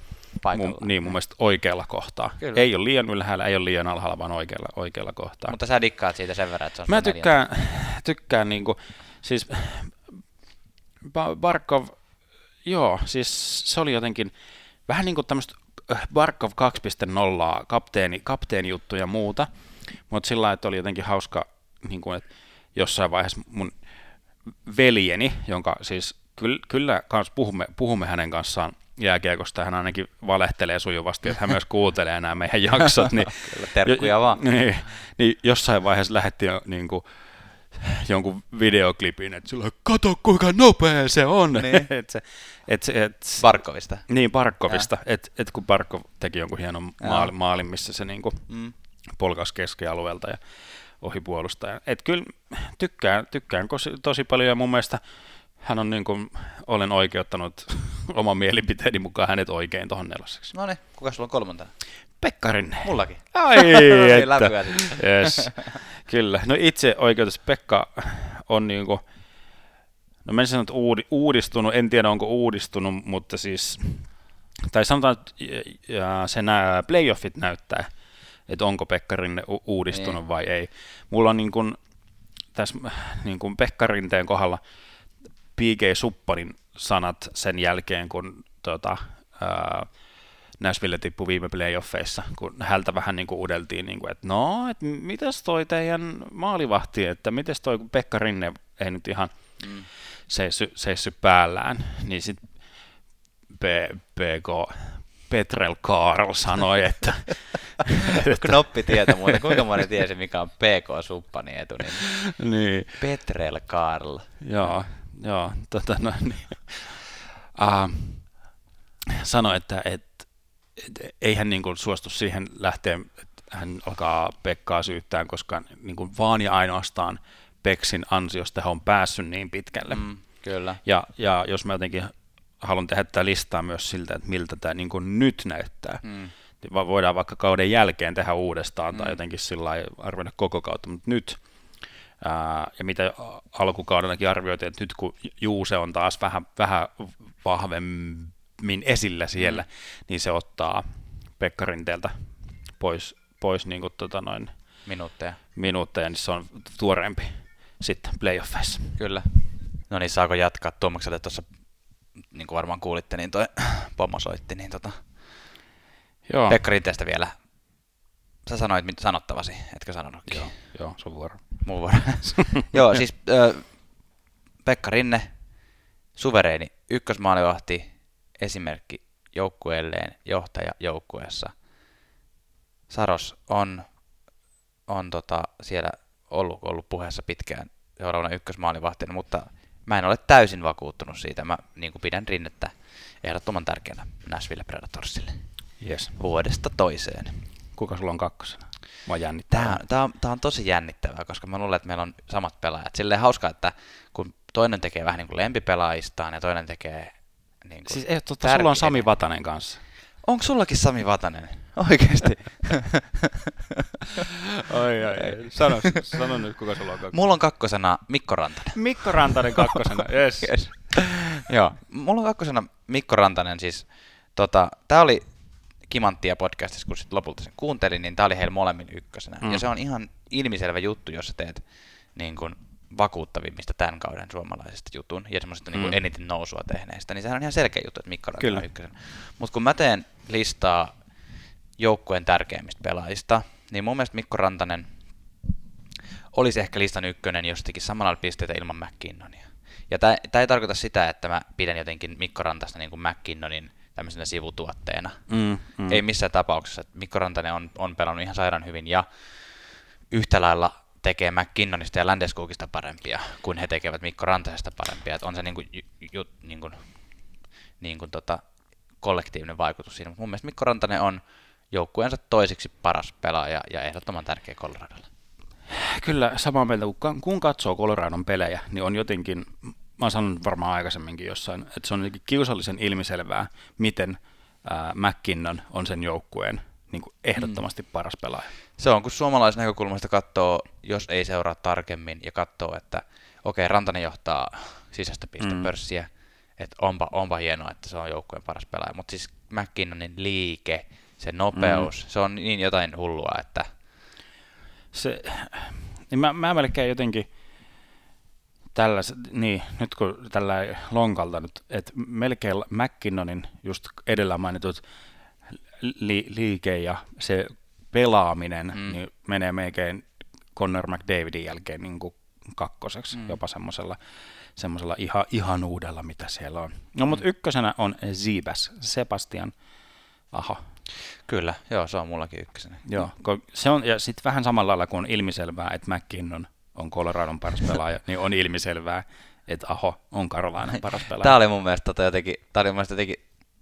[SPEAKER 2] Mun, niin, mun mielestä oikealla kohtaa. Kyllä. Ei ole liian ylhäällä, ei ole liian alhaalla, vaan oikealla, oikealla kohtaa.
[SPEAKER 1] Mutta sä dikkaat siitä sen verran, että se on
[SPEAKER 2] Mä tykkään, tykkään niin kuin, siis Barkov, joo, siis se oli jotenkin vähän niin kuin tämmöistä äh, Barkov 2.0 kapteeni, kapteeni juttu ja muuta, mutta sillä että oli jotenkin hauska, niin kuin, että jossain vaiheessa mun veljeni, jonka siis kyllä, kyllä kans puhumme, puhumme hänen kanssaan jääkiekosta, hän ainakin valehtelee sujuvasti, että hän myös kuuntelee nämä meidän jaksot. Niin, [LAUGHS]
[SPEAKER 1] Kyllä, terkkuja vaan. [LAUGHS]
[SPEAKER 2] Niin, niin jossain vaiheessa lähetti jo, niin kuin, jonkun videoklipin, että sillä kato kuinka nopea se on. Niin. [LAUGHS] et se, et, et,
[SPEAKER 1] Barkovista.
[SPEAKER 2] Niin, Barkovista. Että et kun Barkov teki jonkun hienon maali, maalin, missä se niin kuin, mm. polkas keskialueelta ja ohi puolustaja. Et kyllä tykkään, tykkään tosi paljon ja mun mielestä hän on niin kuin, olen oikeuttanut [LAUGHS] oman mielipiteeni mukaan hänet oikein tuohon neloseksi.
[SPEAKER 1] No niin, kuka sulla on kolmantena?
[SPEAKER 2] Pekkarin.
[SPEAKER 1] Mullakin.
[SPEAKER 2] Ai, [LAUGHS] että. yes. Kyllä. No itse oikeutus Pekka on niin kuin, no mä en sano, että uudistunut, en tiedä onko uudistunut, mutta siis, tai sanotaan, että se nämä playoffit näyttää, että onko Pekkarinne uudistunut niin. vai ei. Mulla on niin kuin, tässä niin kuin Pekkarinteen kohdalla P.G. Suppanin sanat sen jälkeen, kun tota, ää, Nashville tippui viime playoffeissa, kun häntä vähän niin kuin udeltiin, niin kuin, että no, että mitäs toi teidän maalivahti, että mitäs toi, kun Pekka Rinne ei nyt ihan mm. seissy, seissy päällään, niin sitten PK Petrel Karl sanoi, että... [LAUGHS]
[SPEAKER 1] Knoppi tietä muuten, kuinka moni tiesi, mikä on PK Suppani etu, niin, niin. Petrel Karl.
[SPEAKER 2] Joo, joo, tota no, niin. uh, sanoi, että et, et, ei hän niin kuin suostu siihen lähteä, että hän alkaa Pekkaa syyttää, koska niin kuin vaan ja ainoastaan Peksin ansiosta hän on päässyt niin pitkälle. Mm,
[SPEAKER 1] kyllä.
[SPEAKER 2] Ja, ja jos mä jotenkin haluan tehdä tätä listaa myös siltä, että miltä tämä niin kuin nyt näyttää, mm. Niin voidaan vaikka kauden jälkeen tehdä uudestaan mm. tai jotenkin sillä arvioida koko kautta, mutta nyt – Ää, ja mitä alkukaudellakin arvioitiin, että nyt kun Juuse on taas vähän, vähän vahvemmin esillä siellä, mm. niin se ottaa Pekkarinteeltä pois, pois niin kuin, tota noin,
[SPEAKER 1] minuutteja.
[SPEAKER 2] minuutteja, niin se on tuoreempi sitten playoffeissa.
[SPEAKER 1] Kyllä. No niin, saako jatkaa? Tuomakselle tuossa, niin kuin varmaan kuulitte, niin toi pomo soitti, niin tota, Joo. Pekkarinteestä vielä. Sä sanoit sanottavasi, etkö sanonutkin?
[SPEAKER 2] Joo, joo sun vuoro.
[SPEAKER 1] Vuoro. [LAUGHS] Joo, siis äh, Pekka Rinne, suvereeni ykkösmaalivahti, esimerkki joukkueelleen, johtaja joukkueessa. Saros on, on tota siellä ollut, ollut puheessa pitkään seuraavana ykkösmaalivahtina, mutta mä en ole täysin vakuuttunut siitä. Mä niin pidän Rinnettä ehdottoman tärkeänä Nashville Predatorsille
[SPEAKER 2] yes.
[SPEAKER 1] vuodesta toiseen.
[SPEAKER 2] Kuka sulla on kakkosena? Mua jännittää.
[SPEAKER 1] Tämä, tämä, on, tämä on tosi jännittävää, koska mä luulen, että meillä on samat pelaajat. Silleen hauska, että kun toinen tekee vähän niin kuin lempipelaajistaan ja toinen tekee niin kuin
[SPEAKER 2] Siis ei, totta, sulla on Sami Vatanen kanssa.
[SPEAKER 1] Onko sullakin Sami Vatanen? Oikeesti.
[SPEAKER 2] ai, ai, ai. Sano, sano nyt, kuka sulla on kakkosena.
[SPEAKER 1] Mulla on kakkosena Mikko Rantanen.
[SPEAKER 2] Mikko Rantanen kakkosena, [LAUGHS] yes.
[SPEAKER 1] Yes. Joo, mulla on kakkosena Mikko Rantanen siis, tota, tää oli Kimanttia podcastissa, kun sit lopulta sen kuuntelin, niin tää oli heillä molemmin ykkösenä. Mm. Ja se on ihan ilmiselvä juttu, jos sä teet niin kun, vakuuttavimmista tämän kauden suomalaisesta jutun ja semmoisesta mm. niin eniten nousua tehneistä, niin sehän on ihan selkeä juttu, että Mikko Rantanen on ykkösenä. Mutta kun mä teen listaa joukkueen tärkeimmistä pelaajista, niin mun mielestä Mikko Rantanen olisi ehkä listan ykkönen, jos teki samalla pisteitä ilman McKinnonia. Ja tämä ei tarkoita sitä, että mä pidän jotenkin Mikko Rantasta niin kuin McKinnonin tämmöisenä sivutuotteena. Mm, mm. Ei missään tapauksessa. Mikko Rantanen on, on pelannut ihan sairaan hyvin ja yhtä lailla tekee McKinnonista ja Landeskogista parempia, kuin he tekevät Mikko Rantasesta parempia. Että on se niin kuin, ju, niin kuin, niin kuin tota, kollektiivinen vaikutus siinä. Mun mielestä Mikko Rantanen on joukkueensa toisiksi paras pelaaja ja ehdottoman tärkeä Coloradolle.
[SPEAKER 2] Kyllä, samaa mieltä. Kun katsoo Coloradon pelejä, niin on jotenkin, mä oon sanonut varmaan aikaisemminkin jossain, että se on kiusallisen ilmiselvää, miten äh, McKinnon on sen joukkueen niin kuin ehdottomasti mm. paras pelaaja.
[SPEAKER 1] Se on, kun suomalaisen näkökulmasta katsoo, jos ei seuraa tarkemmin ja katsoo, että okei, okay, Rantanen johtaa sisäistä pistepörssiä, mm. että onpa, onpa hienoa, että se on joukkueen paras pelaaja, mutta siis McKinnonin liike, se nopeus, mm. se on niin jotain hullua, että...
[SPEAKER 2] Se, niin mä, mä melkein jotenkin tällä, niin, nyt kun tällä lonkalta nyt, että melkein McKinnonin just edellä mainitut li, liike ja se pelaaminen mm. niin menee melkein Connor McDavidin jälkeen niin kuin kakkoseksi, mm. jopa semmoisella semmoisella ihan, ihanuudella, mitä siellä on. No, mutta mm. ykkösenä on Zibas, Sebastian Aha.
[SPEAKER 1] Kyllä, joo, se on mullakin ykkösenä.
[SPEAKER 2] Joo, se on, ja sitten vähän samalla lailla kuin on ilmiselvää, että McKinnon on Coloradon paras pelaaja, niin on ilmiselvää, että Aho on Karolainen paras pelaaja.
[SPEAKER 1] Tämä oli mun mielestä tota jotenkin, tämä oli mun mielestä jotenkin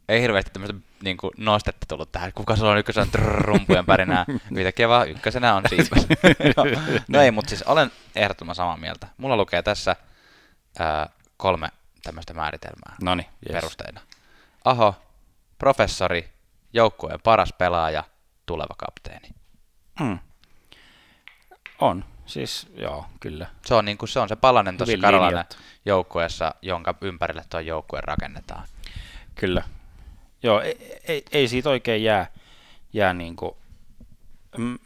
[SPEAKER 1] ei hirveästi tämmöistä niin kuin nostetta tullut tähän. Kuka sulla on ykkösenä rumpujen pärinää? Yhtäkkiä vaan ykkösenä on [LAUGHS] siipas. no ei, mutta siis olen ehdottoman samaa mieltä. Mulla lukee tässä ää, kolme tämmöistä määritelmää
[SPEAKER 2] Noniin, yes.
[SPEAKER 1] perusteina. Aho, professori, joukkueen paras pelaaja, tuleva kapteeni.
[SPEAKER 2] Hmm. On, siis joo, kyllä.
[SPEAKER 1] Se on, niin kuin, se, on se palanen tuossa Karolainen joukkueessa, jonka ympärille tuo joukkue rakennetaan.
[SPEAKER 2] Kyllä, Joo, ei, ei, ei siitä oikein jää, jää niin kuin, mm,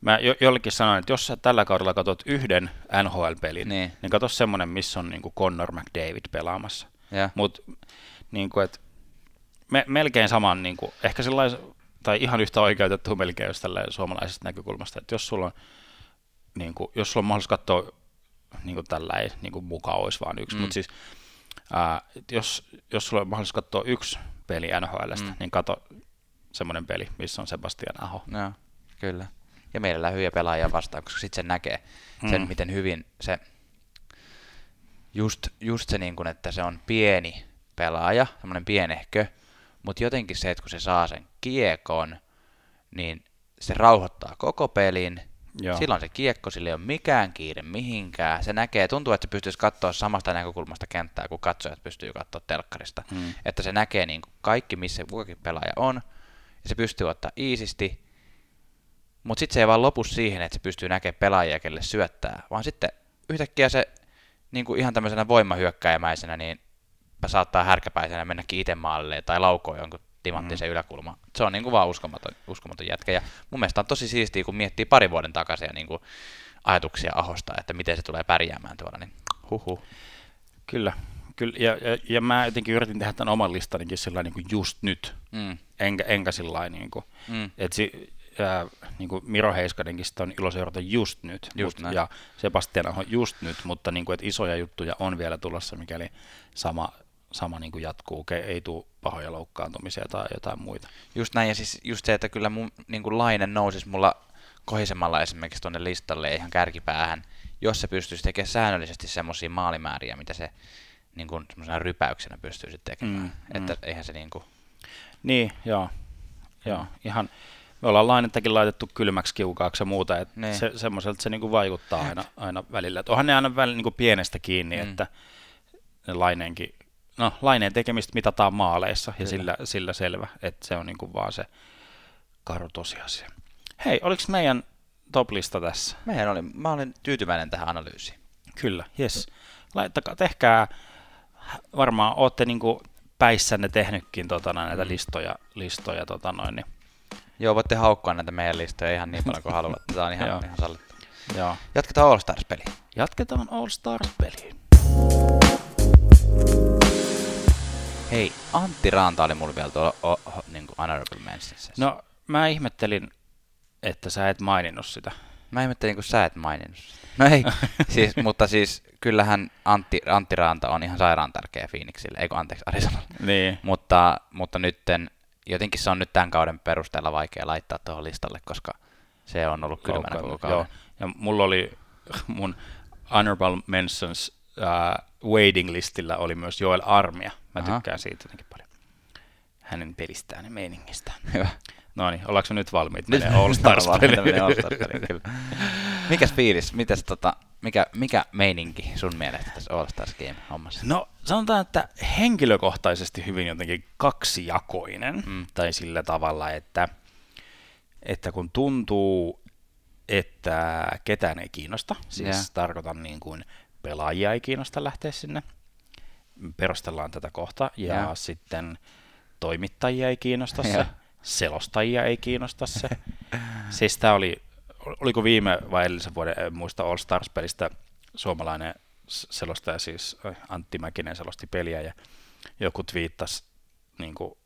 [SPEAKER 2] Mä jo, jollekin sanoin, että jos sä tällä kaudella katsot yhden NHL-pelin, niin, niin katso semmoinen, missä on niin kuin Connor McDavid pelaamassa. Mutta niin kuin, me, melkein saman, niin kuin, ehkä sellaisen, tai ihan yhtä oikeutettu melkein, jos tällä suomalaisesta näkökulmasta, että jos sulla on, niin kuin, jos sulla on mahdollisuus katsoa niin kuin tällä ei niin kuin mukaan olisi vaan yksi, mm. mutta siis Ää, jos, jos sulla on mahdollisuus katsoa yksi peli NHLstä, mm. niin kato semmoinen peli, missä on Sebastian Aho.
[SPEAKER 1] No, kyllä. Ja meillä hyviä pelaajia vastaan, koska sitten se näkee sen, mm. miten hyvin se, just, just se niin kuin, että se on pieni pelaaja, semmoinen pienehkö, mutta jotenkin se, että kun se saa sen kiekon, niin se rauhoittaa koko pelin, Joo. Silloin se kiekko, sillä ei ole mikään kiire mihinkään. Se näkee, tuntuu, että se pystyisi katsoa samasta näkökulmasta kenttää, kun katsojat pystyy katsoa telkkarista. Hmm. Että se näkee niin kuin kaikki, missä kukakin pelaaja on, ja se pystyy ottaa iisisti, mutta sitten se ei vaan lopu siihen, että se pystyy näkemään pelaajia, kelle syöttää, vaan sitten yhtäkkiä se niin kuin ihan tämmöisenä voimahyökkäjämäisenä, niin saattaa härkäpäisenä mennäkin itse maalle tai laukoo jonkun timanttisen mm. yläkulma. Se on niin kuin vaan uskomaton, uskomaton jätkä. Ja mun mielestä on tosi siistiä, kun miettii pari vuoden takaisin niin kuin ajatuksia Ahosta, että miten se tulee pärjäämään tuolla, niin huhu.
[SPEAKER 2] Kyllä, Kyllä, ja, ja, ja, mä jotenkin yritin tehdä tämän oman listanikin sillä niin kuin just nyt, mm. enkä, enkä sillä niin kuin, mm. että si, ää, niin kuin Miro Heiskanenkin on ilo seurata just nyt, just mut, ja Sebastian on just nyt, mutta niin kuin, että isoja juttuja on vielä tulossa, mikäli sama sama niin kuin jatkuu, ei tule pahoja loukkaantumisia tai jotain muita.
[SPEAKER 1] Just näin, ja siis just se, että kyllä mun niin kuin laine nousisi mulla kohisemmalla esimerkiksi tuonne listalle ihan kärkipäähän, jos se pystyisi tekemään säännöllisesti semmoisia maalimääriä, mitä se niin kuin semmoisena rypäyksenä pystyisi tekemään. Mm, että mm. eihän se niin kuin...
[SPEAKER 2] Niin, joo. joo. Ihan, me ollaan lainettakin laitettu kylmäksi kiukaaksi ja muuta, että niin. se, semmoiselta se niin kuin vaikuttaa aina, aina välillä. Et onhan ne aina välillä niin kuin pienestä kiinni, mm. että ne laineenkin no, laineen tekemistä mitataan maaleissa ja sillä, sillä selvä, että se on niin kuin vaan se, karu tosiasia. Hei, oliko meidän top-lista tässä?
[SPEAKER 1] Meidän oli, mä olin tyytyväinen tähän analyysiin.
[SPEAKER 2] Kyllä, yes. Laittakaa, tehkää, varmaan olette niinku päissänne tehnytkin tota, näitä mm. listoja, listoja tota noin, niin.
[SPEAKER 1] Joo, voitte haukkua näitä meidän listoja ihan niin paljon kuin haluat. Tämä on ihan, ihan sallittu.
[SPEAKER 2] Joo.
[SPEAKER 1] Jatketaan All Stars-peliin.
[SPEAKER 2] Jatketaan All Stars-peliin.
[SPEAKER 1] Hei, Antti Ranta oli mulla vielä tuolla o, o, niin kuin honorable mentions.
[SPEAKER 2] No, mä ihmettelin, että sä et maininnut sitä.
[SPEAKER 1] Mä ihmettelin, kun sä et maininnut sitä. No ei, [LAUGHS] siis, mutta siis kyllähän Antti, Antti Ranta on ihan sairaan tärkeä Phoenixille, eikö anteeksi Arizonalle.
[SPEAKER 2] Niin.
[SPEAKER 1] Mutta, mutta nytten, jotenkin se on nyt tämän kauden perusteella vaikea laittaa tuohon listalle, koska se on ollut kylmänä koko kauden. Joo.
[SPEAKER 2] Ja mulla oli mun honorable mentions uh, waiting listillä oli myös Joel Armia. Mä Aha. tykkään siitä jotenkin paljon. Hänen pelistään ja meiningistään. [LAUGHS]
[SPEAKER 1] Hyvä.
[SPEAKER 2] No niin, ollaanko nyt valmiit? Nyt All Stars
[SPEAKER 1] Mikäs fiilis? Mitäs tota, mikä, mikä meininki sun mielestä tässä All Stars Game hommassa?
[SPEAKER 2] No sanotaan, että henkilökohtaisesti hyvin jotenkin kaksijakoinen. Mm. Tai sillä tavalla, että, että kun tuntuu, että ketään ei kiinnosta, siis yeah. tarkoitan niin kuin pelaajia ei kiinnosta lähteä sinne, perustellaan tätä kohta, ja yeah. sitten toimittajia ei kiinnosta se, yeah. selostajia ei kiinnosta se. siis tämä oli, oliko viime vai edellisen vuoden, en muista All Stars-pelistä suomalainen selostaja, siis Antti Mäkinen selosti peliä, ja joku twiittasi niin kuin,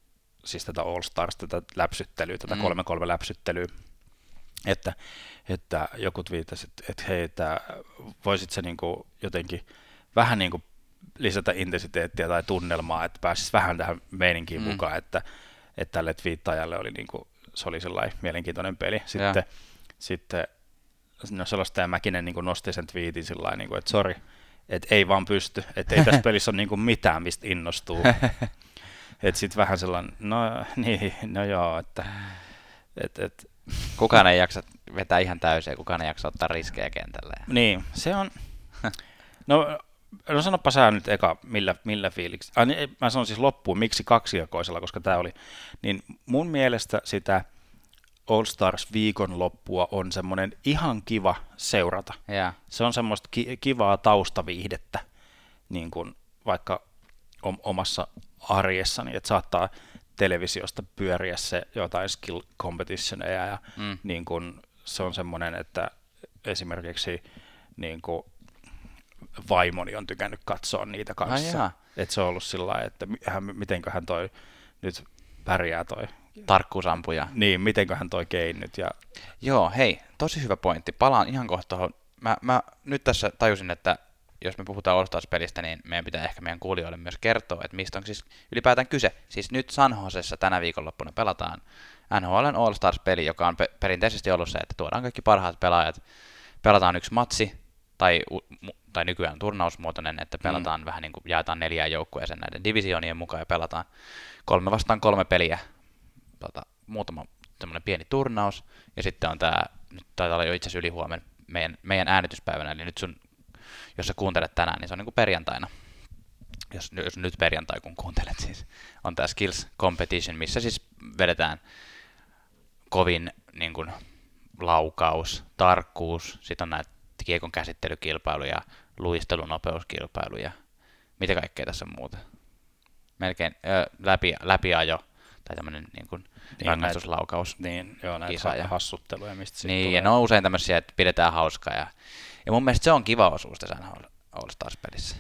[SPEAKER 2] siis tätä All Stars, tätä läpsyttelyä, tätä mm. 3-3 läpsyttelyä, että, että joku twiittasi, että, että hei, että voisit se niin kuin jotenkin vähän niin kuin lisätä intensiteettiä tai tunnelmaa, että pääsisi vähän tähän meininkiin mm. mukaan, että, että tälle twiittajalle oli niin kuin, se oli sellainen mielenkiintoinen peli. Sitten, ja. sitten no sellaista Mäkinen niin kuin nosti sen twiitin sillä niin kuin, että sori, että ei vaan pysty, että ei tässä [LAUGHS] pelissä ole niin kuin mitään, mistä innostuu. [LAUGHS] että sitten vähän sellainen, no niin, no joo, että et, et,
[SPEAKER 1] Kukaan ei jaksa vetää ihan täysin, kukaan ei jaksa ottaa riskejä kentällä.
[SPEAKER 2] Niin, se on... [LAUGHS] No, no sanoppa sä nyt eka, millä, millä fiiliksi. Ah, niin, mä sanon siis loppuun, miksi kaksijakoisella, koska tämä oli. Niin mun mielestä sitä All Stars viikonloppua on semmoinen ihan kiva seurata.
[SPEAKER 1] Yeah.
[SPEAKER 2] Se on semmoista ki- kivaa taustaviihdettä, niin kuin vaikka omassa arjessani, että saattaa televisiosta pyöriä se jotain skill competitioneja ja mm. niin kun, se on semmoinen, että esimerkiksi niin kun, vaimoni on tykännyt katsoa niitä kanssa. että se on ollut sillä lailla, että hän, mitenköhän toi nyt pärjää toi
[SPEAKER 1] tarkkuusampuja.
[SPEAKER 2] Niin, mitenköhän toi kein nyt. Ja...
[SPEAKER 1] Joo, hei, tosi hyvä pointti. Palaan ihan kohta Mä, mä nyt tässä tajusin, että jos me puhutaan All Stars-pelistä, niin meidän pitää ehkä meidän kuulijoille myös kertoa, että mistä on siis ylipäätään kyse. Siis nyt San Josessa tänä viikonloppuna pelataan NHL All Stars-peli, joka on pe- perinteisesti ollut se, että tuodaan kaikki parhaat pelaajat, pelataan yksi matsi, tai, tai nykyään turnausmuotoinen, että mm. pelataan mm. vähän niin kuin jaetaan neljään joukkueeseen näiden divisioonien mukaan ja pelataan kolme vastaan kolme peliä, tota, muutama semmoinen pieni turnaus, ja sitten on tämä, nyt taitaa olla jo itse asiassa yli huomenna meidän, meidän äänityspäivänä, eli nyt sun jos sä kuuntelet tänään, niin se on niin kuin perjantaina. Jos, jos nyt perjantai, kun kuuntelet siis, on tämä Skills Competition, missä siis vedetään kovin niin kuin, laukaus, tarkkuus, sitten on näitä kiekon käsittelykilpailuja, luistelunopeuskilpailuja, mitä kaikkea tässä on muuta. Melkein ö, läpi, läpiajo tai tämmöinen niin kuin niin, rangaistuslaukaus.
[SPEAKER 2] Niin, joo, näitä kisa ja, hassutteluja, mistä
[SPEAKER 1] Niin, tulee. ja ne on usein tämmöisiä, että pidetään hauskaa ja ja mun mielestä se on kiva osuus tässä All Stars-pelissä.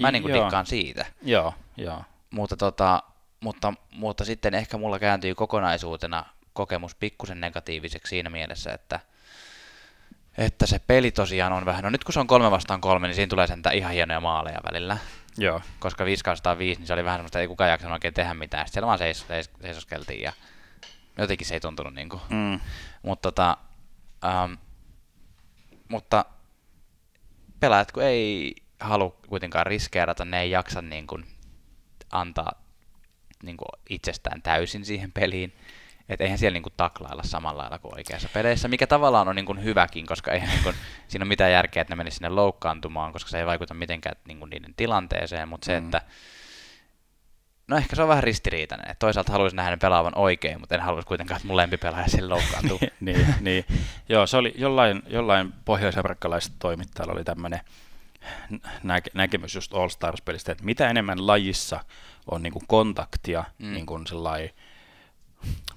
[SPEAKER 1] Mä niin kuin dikkaan siitä.
[SPEAKER 2] Joo, joo.
[SPEAKER 1] Mutta, tota, mutta, mutta sitten ehkä mulla kääntyy kokonaisuutena kokemus pikkusen negatiiviseksi siinä mielessä, että, että se peli tosiaan on vähän, no nyt kun se on kolme vastaan kolme, niin siinä tulee sen ihan hienoja maaleja välillä.
[SPEAKER 2] Joo.
[SPEAKER 1] Koska 5 5, niin se oli vähän semmoista, että ei kukaan jaksanut oikein tehdä mitään. Sitten siellä vaan seis, seis, seisoskeltiin ja jotenkin se ei tuntunut niin kuin.
[SPEAKER 2] Mm.
[SPEAKER 1] Mutta, tota, ähm, mutta pelaajat, kun ei halua kuitenkaan riskeerata, ne ei jaksa niin kuin antaa niin kuin itsestään täysin siihen peliin. Että eihän siellä niin kuin taklailla samalla lailla kuin oikeassa peleissä, mikä tavallaan on niin kuin hyväkin, koska eihän niin kuin, siinä ole mitään järkeä, että ne menisi sinne loukkaantumaan, koska se ei vaikuta mitenkään niin kuin niiden tilanteeseen, mutta se, mm. että No ehkä se on vähän ristiriitainen. että Toisaalta haluaisin nähdä ne pelaavan oikein, mutta en haluaisi kuitenkaan, että mun lempipelaaja sille loukkaantuu. [LAUGHS]
[SPEAKER 2] niin, niin. Joo, se oli jollain, jollain pohjois toimittajalla oli tämmöinen näke, näkemys just All Stars-pelistä, että mitä enemmän lajissa on niin kuin kontaktia mm. niin kuin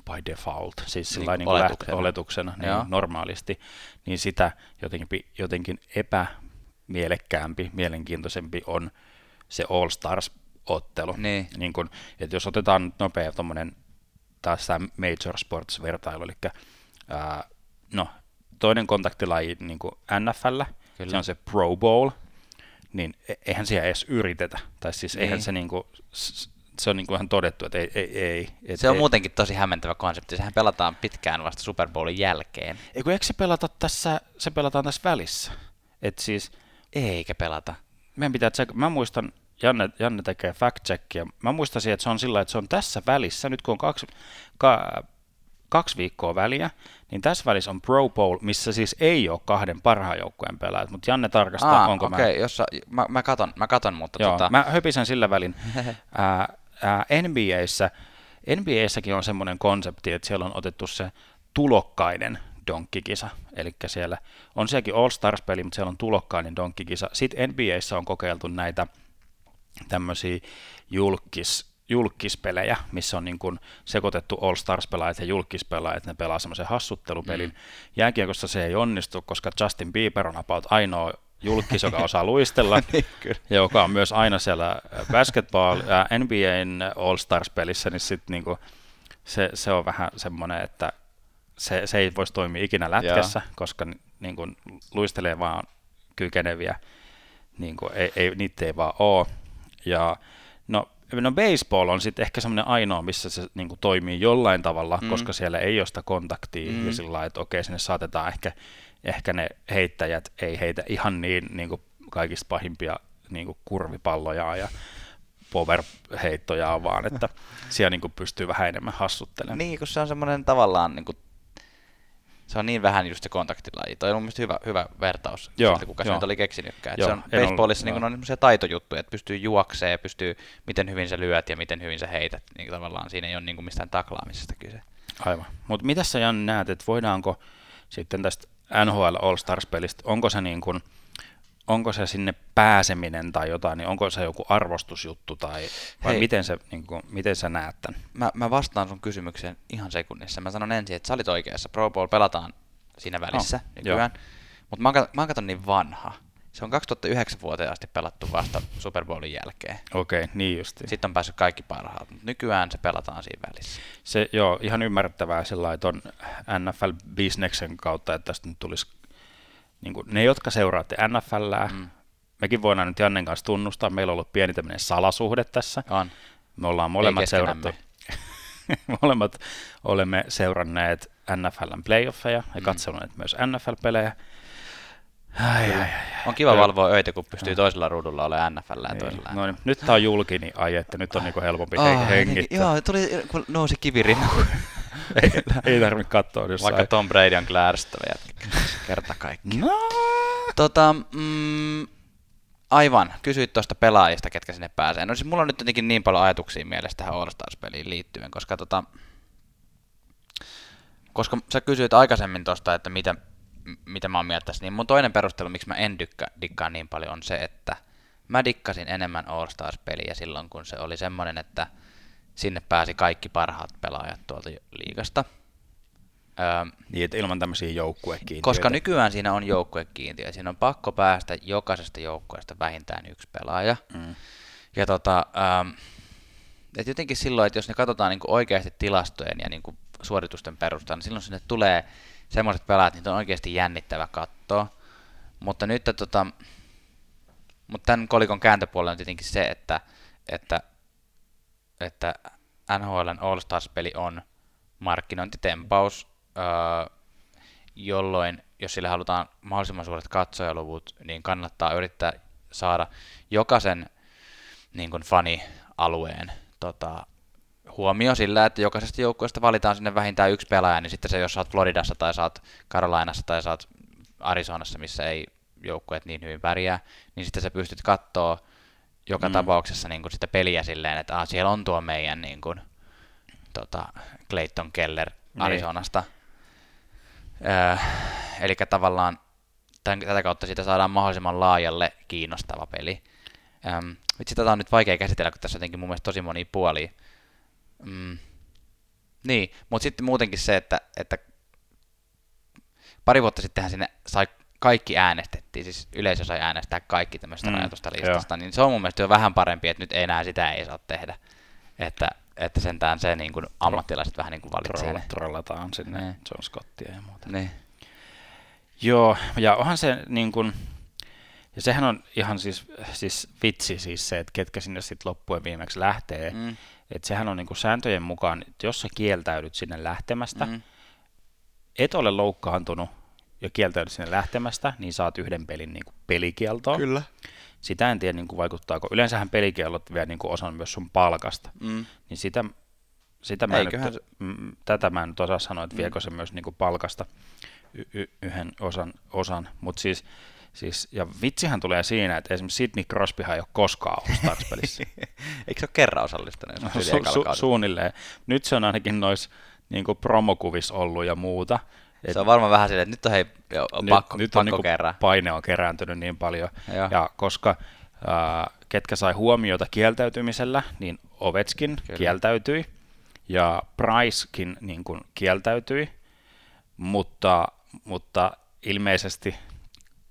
[SPEAKER 2] by default, siis niin, niin oletuksena, oletuksena niin normaalisti, niin sitä jotenkin, jotenkin epämielekkäämpi, mielenkiintoisempi on se All Stars-ottelu.
[SPEAKER 1] Niin.
[SPEAKER 2] Niin kun, että jos otetaan nyt nopea tuommoinen taas tämä Major Sports-vertailu, eli ää, no, toinen kontaktilaji niin kuin NFL, Kyllä. se on se Pro Bowl, niin e-, eihän siellä edes yritetä. Tai siis niin. eihän se niin kuin, se on niin kuin ihan todettu, että ei. ei, ei
[SPEAKER 1] et se on ei. muutenkin tosi hämmentävä konsepti. Sehän pelataan pitkään vasta Super Bowlin jälkeen.
[SPEAKER 2] Eikö, eikö se pelata tässä, se pelataan tässä välissä? Et siis,
[SPEAKER 1] Eikä pelata.
[SPEAKER 2] Meidän pitää tsekata. Mä muistan, Janne, Janne tekee fact-checkia. Mä muistan, että se on sillä että se on tässä välissä, nyt kun on kaksi, ka, kaksi viikkoa väliä, niin tässä välissä on Pro Bowl, missä siis ei ole kahden parhaan joukkueen pelaajat, mutta Janne tarkastaa,
[SPEAKER 1] Aa,
[SPEAKER 2] onko
[SPEAKER 1] okay, mä... Jossa, mä, mä, katon, mä katon, mutta
[SPEAKER 2] Joo,
[SPEAKER 1] tota...
[SPEAKER 2] mä höpisen sillä välin. [LAUGHS] ää, ää, NBAssä, NBAssäkin on semmoinen konsepti, että siellä on otettu se tulokkainen donkkikisa, eli siellä on sielläkin All Stars-peli, mutta siellä on tulokkainen donkkikisa. Sitten NBAssä on kokeiltu näitä tämmöisiä julkis, julkispelejä, missä on niin kuin sekoitettu All Stars-pelaajat ja julkispelaajat, ne pelaa semmoisen hassuttelupelin. Mm. Jääkiekossa se ei onnistu, koska Justin Bieber on about ainoa julkis, joka osaa luistella, [LAUGHS] niin, joka on myös aina siellä basketball, ja NBAn All Stars-pelissä, niin sit niinku, se, se on vähän semmoinen, että se, se ei voisi toimia ikinä lätkässä, Joo. koska niin kuin, luistelee vaan kykeneviä, niin kuin, ei, ei, niitä ei vaan ole. Ja no, no baseball on sitten ehkä semmoinen ainoa, missä se niin kuin, toimii jollain tavalla, mm. koska siellä ei ole sitä kontaktia mm. ja sillä lailla, että okei, sinne saatetaan ehkä ehkä ne heittäjät ei heitä ihan niin, niin kuin kaikista pahimpia niin kuin kurvipalloja ja power-heittoja, vaan että siellä niin kuin pystyy vähän enemmän hassuttelemaan.
[SPEAKER 1] Niin, kun se on semmoinen tavallaan, niin kuin, se on niin vähän just se kontaktilaji. Toi on mielestäni hyvä, hyvä vertaus, joo, siltä, kuka se nyt oli keksinytkään. Joo, se on baseballissa niin on semmoisia taitojuttuja, että pystyy juokseen, pystyy, miten hyvin sä lyöt ja miten hyvin sä heität. Niin tavallaan siinä ei ole niin kuin mistään taklaamisesta kyse.
[SPEAKER 2] Aivan. Mutta mitä sä Jan näet, että voidaanko sitten tästä NHL All Stars-pelistä, onko se niin kuin, onko se sinne pääseminen tai jotain, niin onko se joku arvostusjuttu tai vai Hei, miten, se, niin kuin, miten sä näet tämän?
[SPEAKER 1] Mä, mä vastaan sun kysymykseen ihan sekunnissa. Mä sanon ensin, että sä olit oikeassa. Pro Bowl pelataan siinä välissä oh, nykyään, mutta mä, mä oon niin vanha. Se on 2009 vuoteen asti pelattu vasta Super Bowlin jälkeen.
[SPEAKER 2] Okei, okay, niin justi.
[SPEAKER 1] Sitten on päässyt kaikki parhaat, mutta nykyään se pelataan siinä välissä.
[SPEAKER 2] Se, joo, ihan ymmärrettävää sillä on NFL-bisneksen kautta, että tästä nyt tulisi, niin kuin, ne jotka seuraatte NFLää, mm. mekin voidaan nyt Jannen kanssa tunnustaa, meillä on ollut pieni tämmöinen salasuhde tässä.
[SPEAKER 1] On.
[SPEAKER 2] Me ollaan molemmat seurattu, [LAUGHS] molemmat olemme seuranneet NFLn playoffeja ja mm. katsoneet myös NFL-pelejä.
[SPEAKER 1] Ai, ai, ai, on kiva Kyllä. valvoa öitä, kun pystyy toisella ruudulla olemaan NFL ja niin. toisella.
[SPEAKER 2] No niin, nyt tämä on julki, niin ai, että nyt on niinku helpompi oh, hengittää.
[SPEAKER 1] Joo, tuli, kun nousi kivirinna. [LAUGHS]
[SPEAKER 2] ei, ei tarvitse katsoa jossain.
[SPEAKER 1] Vaikka Tom Brady on kyllä ärsyttävä kerta kaikki. No. Tota, mm, aivan, kysyit tuosta pelaajista, ketkä sinne pääsee. No siis mulla on nyt jotenkin niin paljon ajatuksia mielessä tähän All Stars-peliin liittyen, koska tota, koska sä kysyit aikaisemmin tuosta, että mitä, mitä mä oon mieltä niin mun toinen perustelu, miksi mä en dykkä, dikkaa niin paljon, on se, että mä dikkasin enemmän All Stars-peliä silloin, kun se oli semmoinen, että sinne pääsi kaikki parhaat pelaajat tuolta liigasta.
[SPEAKER 2] Öö, niin, että ilman tämmöisiä joukkuekiintiöitä.
[SPEAKER 1] Koska nykyään siinä on joukkuekiintiö. Siinä on pakko päästä jokaisesta joukkueesta vähintään yksi pelaaja. Mm. Ja tota, öö, et jotenkin silloin, että jos ne katsotaan niin oikeasti tilastojen ja niin suoritusten perusteella, niin silloin sinne tulee semmoiset pelaajat, niitä on oikeasti jännittävä katsoa. Mutta nyt tota, mutta tämän kolikon kääntöpuolella on tietenkin se, että, että, että NHLn All-Stars-peli on markkinointitempaus, öö, jolloin jos sille halutaan mahdollisimman suuret katsojaluvut, niin kannattaa yrittää saada jokaisen niin fani-alueen tota, huomio sillä, että jokaisesta joukkueesta valitaan sinne vähintään yksi pelaaja, niin sitten se, jos sä oot Floridassa tai sä oot Carolinassa tai sä oot Arizonassa, missä ei joukkueet niin hyvin pärjää, niin sitten sä pystyt katsoa joka mm. tapauksessa niin kuin sitä peliä silleen, että ah, siellä on tuo meidän niin kuin, tota, Clayton Keller niin. Arizonasta. Öö, eli tavallaan tämän, tätä kautta siitä saadaan mahdollisimman laajalle kiinnostava peli. Öm, vitsi, tätä on nyt vaikea käsitellä, kun tässä on jotenkin mun mielestä tosi moni puoli. Mm. Niin, mutta sitten muutenkin se, että, että pari vuotta sittenhän sinne sai kaikki äänestettiin, siis yleisö sai äänestää kaikki tämmöistä mm, rajatusta listasta, joo. niin se on mun mielestä jo vähän parempi, että nyt enää sitä ei saa tehdä. Että, että sentään se niin kuin ammattilaiset vähän niin kuin valitsee.
[SPEAKER 2] Troll, trollataan sinne niin. John Scottia ja muuta.
[SPEAKER 1] Niin.
[SPEAKER 2] Joo, ja onhan se niin kuin, ja sehän on ihan siis, siis vitsi siis se, että ketkä sinne sitten loppujen viimeksi lähtee. Mm. Että sehän on niin kuin sääntöjen mukaan, että jos sä kieltäydyt sinne lähtemästä, mm. et ole loukkaantunut ja kieltäydyt sinne lähtemästä, niin saat yhden pelin niin kuin pelikieltoa.
[SPEAKER 1] Kyllä.
[SPEAKER 2] Sitä en tiedä, niin kuin vaikuttaako. Yleensähän pelikiellot vie niin kuin osan myös sun palkasta.
[SPEAKER 1] Mm.
[SPEAKER 2] Niin sitä, sitä mä nyt, mm, tätä mä en nyt osaa sanoa, että mm. viekö se myös niin kuin palkasta y- y- yhden osan, osan. mutta siis Siis, ja vitsihän tulee siinä, että esimerkiksi Sidney Crosbyhan ei ole koskaan ollut Stars-pelissä. [LAUGHS]
[SPEAKER 1] Eikö se ole kerran osallistunut?
[SPEAKER 2] No, su- su- suunnilleen. Nyt se on ainakin noissa niin promokuvissa ollut ja muuta.
[SPEAKER 1] Et se on varmaan vähän silleen, että nyt on hei, jo, nyt, pakko, nyt on pakko niin kerran.
[SPEAKER 2] paine on kerääntynyt niin paljon. Joo. Ja koska äh, ketkä sai huomiota kieltäytymisellä, niin Ovetskin Kyllä. kieltäytyi ja Pricekin niin kuin kieltäytyi, mutta, mutta ilmeisesti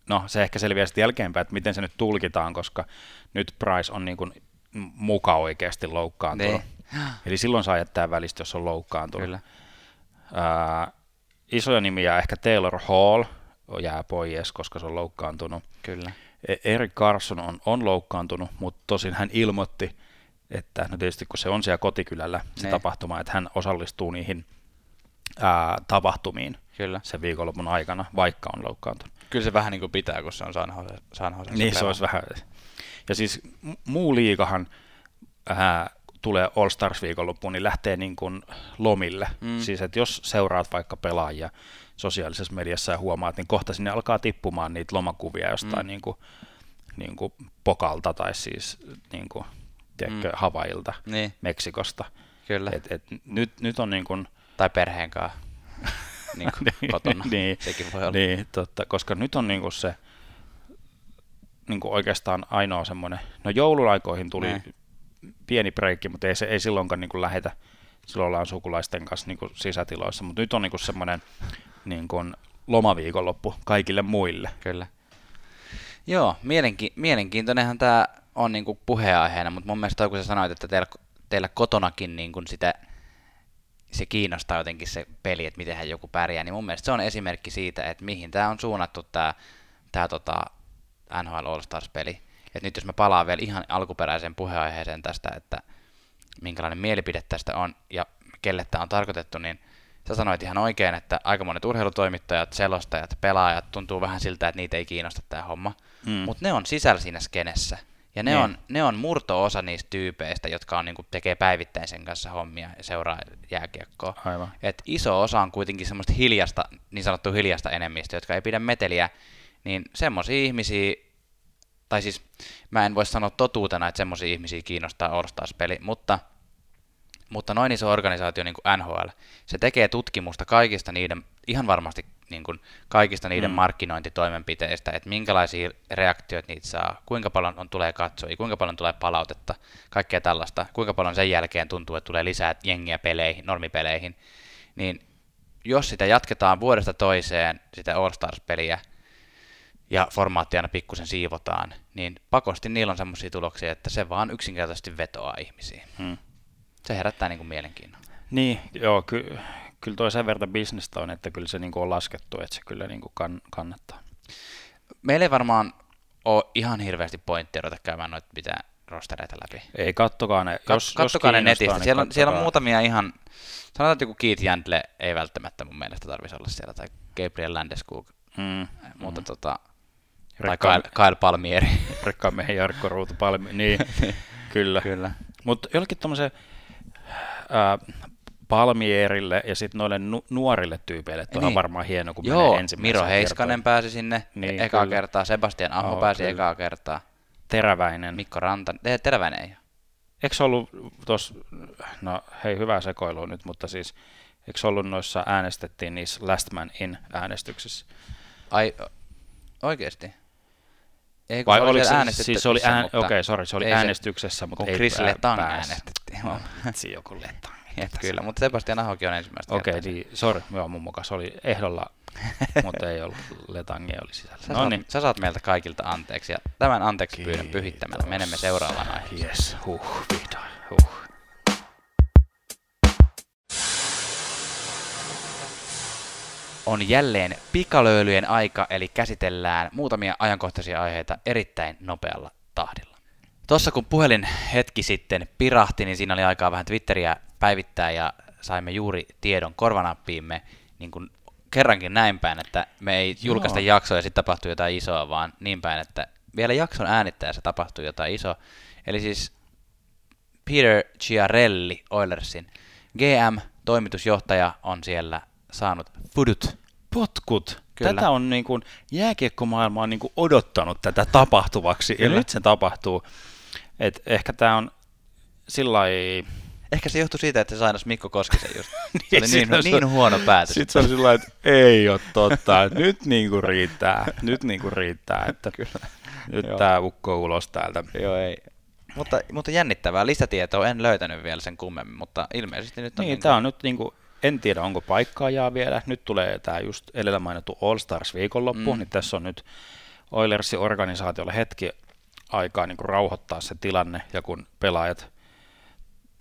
[SPEAKER 2] no se ehkä selviää sitten jälkeenpäin, että miten se nyt tulkitaan, koska nyt Price on niin kuin muka oikeasti loukkaantunut. Ne. Eli silloin saa jättää välistä, jos on loukkaantunut. Kyllä. Ää, isoja nimiä ehkä Taylor Hall jää pois, koska se on loukkaantunut.
[SPEAKER 1] Kyllä.
[SPEAKER 2] E- Eric Carson on, on loukkaantunut, mutta tosin hän ilmoitti, että no tietysti kun se on siellä kotikylällä se ne. tapahtuma, että hän osallistuu niihin ää, tapahtumiin
[SPEAKER 1] Kyllä.
[SPEAKER 2] sen viikonlopun aikana, vaikka on loukkaantunut.
[SPEAKER 1] Kyllä se vähän niin kuin pitää, kun se on San Jose.
[SPEAKER 2] Niin, se olisi vähän. Ja siis muu liikahan ää, tulee All Stars viikonloppuun, niin lähtee niin kuin lomille. Mm. Siis, että jos seuraat vaikka pelaajia sosiaalisessa mediassa ja huomaat, niin kohta sinne alkaa tippumaan niitä lomakuvia jostain mm. niin kuin, niin kuin pokalta tai siis niin kuin, tiedätkö, mm. Havailta, niin. Meksikosta.
[SPEAKER 1] Kyllä.
[SPEAKER 2] Et, et, nyt, nyt on niin kuin,
[SPEAKER 1] tai perheen kanssa. Niin kuin [LAUGHS] niin, kotona.
[SPEAKER 2] niin,
[SPEAKER 1] Sekin voi olla.
[SPEAKER 2] Niin, totta, koska nyt on niin kuin se niin kuin oikeastaan ainoa semmoinen, no joululaikoihin tuli ne. pieni breikki, mutta ei, se, ei silloinkaan niin kuin lähetä, silloin ollaan sukulaisten kanssa niin kuin sisätiloissa, mutta nyt on niin kuin semmoinen niin kuin lomaviikonloppu kaikille muille.
[SPEAKER 1] Kyllä. Joo, mielenki- mielenkiintoinenhan tämä on niin kuin puheenaiheena, mutta mun mielestä kun sä sanoit, että teillä, teillä kotonakin niin kuin sitä se kiinnostaa jotenkin se peli, että miten joku pärjää, niin mun mielestä se on esimerkki siitä, että mihin tämä on suunnattu tämä, tämä tota NHL All-Stars-peli. Et nyt jos mä palaan vielä ihan alkuperäiseen puheenaiheeseen tästä, että minkälainen mielipide tästä on ja kelle tämä on tarkoitettu, niin sä sanoit ihan oikein, että aika monet urheilutoimittajat, selostajat, pelaajat tuntuu vähän siltä, että niitä ei kiinnosta tämä homma, mm. mutta ne on sisällä siinä skenessä. Ja ne, niin. on, ne on murto-osa niistä tyypeistä, jotka on, niin kuin, tekee päivittäin sen kanssa hommia ja seuraa jääkiekkoa.
[SPEAKER 2] Aivan.
[SPEAKER 1] Et iso osa on kuitenkin semmoista hiljasta, niin sanottu hiljasta enemmistöä, jotka ei pidä meteliä, niin semmoisia ihmisiä, tai siis mä en voi sanoa totuutena, että semmoisia ihmisiä kiinnostaa All Stars-peli, mutta, mutta noin iso organisaatio niin kuin NHL, se tekee tutkimusta kaikista niiden, ihan varmasti niin kuin kaikista niiden mm. markkinointitoimenpiteistä, että minkälaisia reaktioita niitä saa, kuinka paljon on, tulee katsoja, kuinka paljon tulee palautetta, kaikkea tällaista, kuinka paljon sen jälkeen tuntuu, että tulee lisää jengiä peleihin, normipeleihin, niin jos sitä jatketaan vuodesta toiseen, sitä All Stars-peliä, ja formaatti aina pikkusen siivotaan, niin pakosti niillä on semmoisia tuloksia, että se vaan yksinkertaisesti vetoaa ihmisiin. Hmm. Se herättää niin kuin mielenkiinnon.
[SPEAKER 2] Niin, joo, ky- kyllä toi sen verran bisnestä on, että kyllä se niin kuin on laskettu, että se kyllä niin kuin kann- kannattaa.
[SPEAKER 1] Meillä ei varmaan ole ihan hirveästi pointtia ruveta käymään noita pitää rostereita läpi.
[SPEAKER 2] Ei, kattokaa ne.
[SPEAKER 1] Jos, kattokaa jos ne netistä. Niin siellä, on, siellä on muutamia ihan, sanotaan, että joku Keith Jandle ei välttämättä mun mielestä tarvitsisi olla siellä, tai Gabriel Landeskog, mm, mutta mm. tota, tai Kyle, Kyle Palmieri. [LAUGHS]
[SPEAKER 2] Rekkaamiehen Jarkko Ruutu Palmieri, niin, [LAUGHS] kyllä.
[SPEAKER 1] kyllä.
[SPEAKER 2] Mutta jollekin tuommoisen Palmierille ja sitten noille nu- nuorille tyypeille, että niin. on varmaan hieno, kun
[SPEAKER 1] Joo, Miro Heiskanen kertoo. pääsi sinne niin, ekaa kyllä. kertaa, Sebastian Aho oh, pääsi kyllä. ekaa kertaa.
[SPEAKER 2] Teräväinen.
[SPEAKER 1] Mikko Ranta, ei, Teräväinen ei ole.
[SPEAKER 2] Eikö se ollut tuossa, no hei hyvää sekoilua nyt, mutta siis eikö se ollut noissa äänestettiin niissä Last Man In äänestyksissä?
[SPEAKER 1] Ai, oikeesti? Ei,
[SPEAKER 2] Vai
[SPEAKER 1] se oli
[SPEAKER 2] oliko se,
[SPEAKER 1] äänestetty
[SPEAKER 2] siis se oli, ään, okei, sorry, se oli
[SPEAKER 1] ei se-
[SPEAKER 2] äänestyksessä, mutta
[SPEAKER 1] kun
[SPEAKER 2] ei
[SPEAKER 1] Chris Letang äänestettiin. [LAUGHS]
[SPEAKER 2] Vitsi, joku Letang.
[SPEAKER 1] Kyllä, mutta Sebastian Ahokin on ensimmäistä
[SPEAKER 2] Okei,
[SPEAKER 1] kertaa.
[SPEAKER 2] niin, sorry, joo, mun mukaan se oli ehdolla, mutta ei ollut, Letangia oli sisällä.
[SPEAKER 1] Sä,
[SPEAKER 2] No
[SPEAKER 1] saat,
[SPEAKER 2] niin,
[SPEAKER 1] sä saat meiltä kaikilta anteeksi ja tämän anteeksi pyydän pyhittämällä menemme seuraavaan aiheeseen.
[SPEAKER 2] Yes, huh, vihdoin, huh.
[SPEAKER 1] On jälleen pikalöilyjen aika, eli käsitellään muutamia ajankohtaisia aiheita erittäin nopealla tahdilla. Tuossa kun puhelin hetki sitten pirahti, niin siinä oli aikaa vähän Twitteriä päivittää ja saimme juuri tiedon korvanappiimme niin kuin kerrankin näin päin, että me ei julkaista
[SPEAKER 2] Joo.
[SPEAKER 1] jaksoa ja sitten tapahtuu jotain isoa, vaan niin päin, että vielä jakson äänittäessä tapahtuu jotain isoa. Eli siis Peter Chiarelli Oilersin GM, toimitusjohtaja, on siellä saanut fudut.
[SPEAKER 2] Potkut.
[SPEAKER 1] Kyllä.
[SPEAKER 2] Tätä on niin kuin, jääkiekkomaailma on niin kuin odottanut tätä tapahtuvaksi, ja
[SPEAKER 1] Kyllä.
[SPEAKER 2] nyt se tapahtuu. Et ehkä tämä on sillä lailla-
[SPEAKER 1] Ehkä se johtui siitä, että se sainas Mikko Koskisen just. [LAUGHS] Se
[SPEAKER 2] Niin,
[SPEAKER 1] oli niin,
[SPEAKER 2] se-
[SPEAKER 1] niin huono päätös.
[SPEAKER 2] Sitten se on sillä että ei ole totta, nyt niinku riittää, nyt niinku riittää, että
[SPEAKER 1] Kyllä.
[SPEAKER 2] nyt tämä ukko ulos täältä.
[SPEAKER 1] Joo, ei. Mutta, mutta jännittävää. Lisätietoa en löytänyt vielä sen kummemmin, mutta ilmeisesti nyt on...
[SPEAKER 2] Niin, tämä on nyt niinku, en tiedä onko paikkaajaa vielä. Nyt tulee tämä just edellä mainittu All Stars viikonloppu,
[SPEAKER 1] Mm.
[SPEAKER 2] niin tässä on nyt Oilersin organisaatiolle hetki aikaa niinku rauhoittaa se tilanne, ja kun pelaajat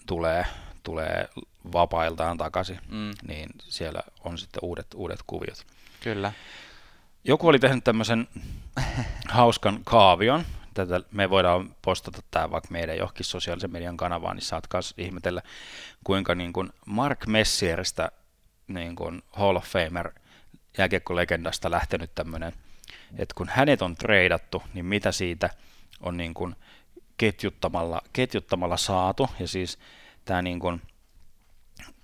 [SPEAKER 2] tulee, tulee vapailtaan takaisin,
[SPEAKER 1] Mm,
[SPEAKER 2] niin siellä on sitten uudet, uudet kuviot.
[SPEAKER 1] kyllä.
[SPEAKER 2] Joku oli tehnyt tämmöisen hauskan kaavion. Tätä me voidaan postata tämä vaikka meidän johonkin sosiaalisen median kanavaan, niin saat myös ihmetellä, kuinka niin kuin Mark Messieristä niin kuin Hall of Famer jääkiekkolegendasta lähtenyt tämmöinen, että kun hänet on treidattu, niin mitä siitä on niin kuin ketjuttamalla, ketjuttamalla saatu, ja siis tämä niin kuin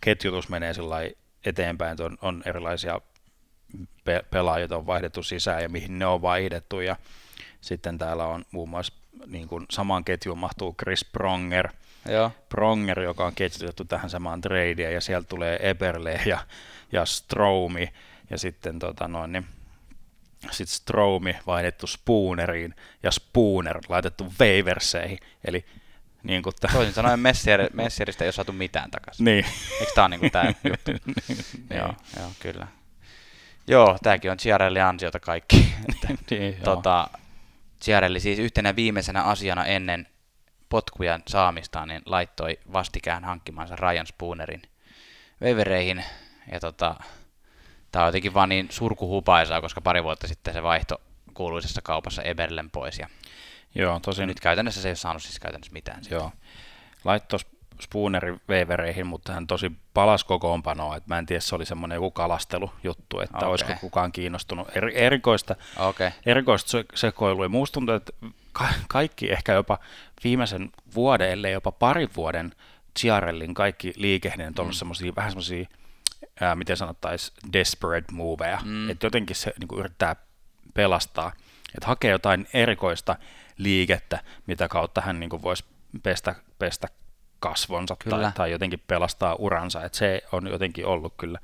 [SPEAKER 2] ketjutus menee sillä eteenpäin, on, on erilaisia pe- pelaajat on vaihdettu sisään ja mihin ne on vaihdettu. Ja sitten täällä on muun muassa niin kuin samaan ketjuun mahtuu Chris Pronger,
[SPEAKER 1] Joo.
[SPEAKER 2] Pronger, joka on ketjutettu tähän samaan tradeen, ja sieltä tulee Eberle ja, ja Stroumi, ja sitten tota noin, niin, sit Stroumi vaihdettu Spooneriin, ja Spooner laitettu Waversiin, eli niin kuin tämä,
[SPEAKER 1] Toisin sanoen Messier, Messieristä ei ole saatu mitään takaisin.
[SPEAKER 2] niin,
[SPEAKER 1] Eikö tää on niinku tää juttu? [LAUGHS]
[SPEAKER 2] niin,
[SPEAKER 1] joo, joo, kyllä. Joo, tääkin on Chiarelli ansiota kaikki. Että, [LAUGHS]
[SPEAKER 2] niin,
[SPEAKER 1] tota, Chiarelli siis yhtenä viimeisenä asiana ennen potkujen saamista, niin laittoi vastikään hankkimansa Ryan Spoonerin veivereihin. Ja tota, tää on jotenkin vaan niin surkuhupaisaa, koska pari vuotta sitten se vaihto kuuluisessa kaupassa Eberlen pois. Ja
[SPEAKER 2] joo, tosin
[SPEAKER 1] nyt käytännössä se ei ole saanut siis käytännössä mitään.
[SPEAKER 2] Joo. Laittoi Spoonerin veivereihin, mutta hän tosi palas kokoonpanoa. että mä en tiedä, se oli semmoinen joku kalastelujuttu, että okay. olisiko kukaan kiinnostunut. Er, erikoista,
[SPEAKER 1] okay.
[SPEAKER 2] erikoista se- sekoilua. Musta tuntuu, että ka- kaikki ehkä jopa viimeisen vuoden, ellei jopa parin vuoden Ciarellin kaikki liikehdeet on ollut semmoisia vähän semmoisia, ää, miten sanottaisiin, desperate moveja.
[SPEAKER 1] Mm.
[SPEAKER 2] Että jotenkin se niin yrittää pelastaa, että hakee jotain erikoista liikettä, mitä kautta hän niin voisi pestä, pestä kasvonsa
[SPEAKER 1] Kyllä.
[SPEAKER 2] tai, tai jotenkin pelastaa uransa. Että se on jotenkin ollut kyllä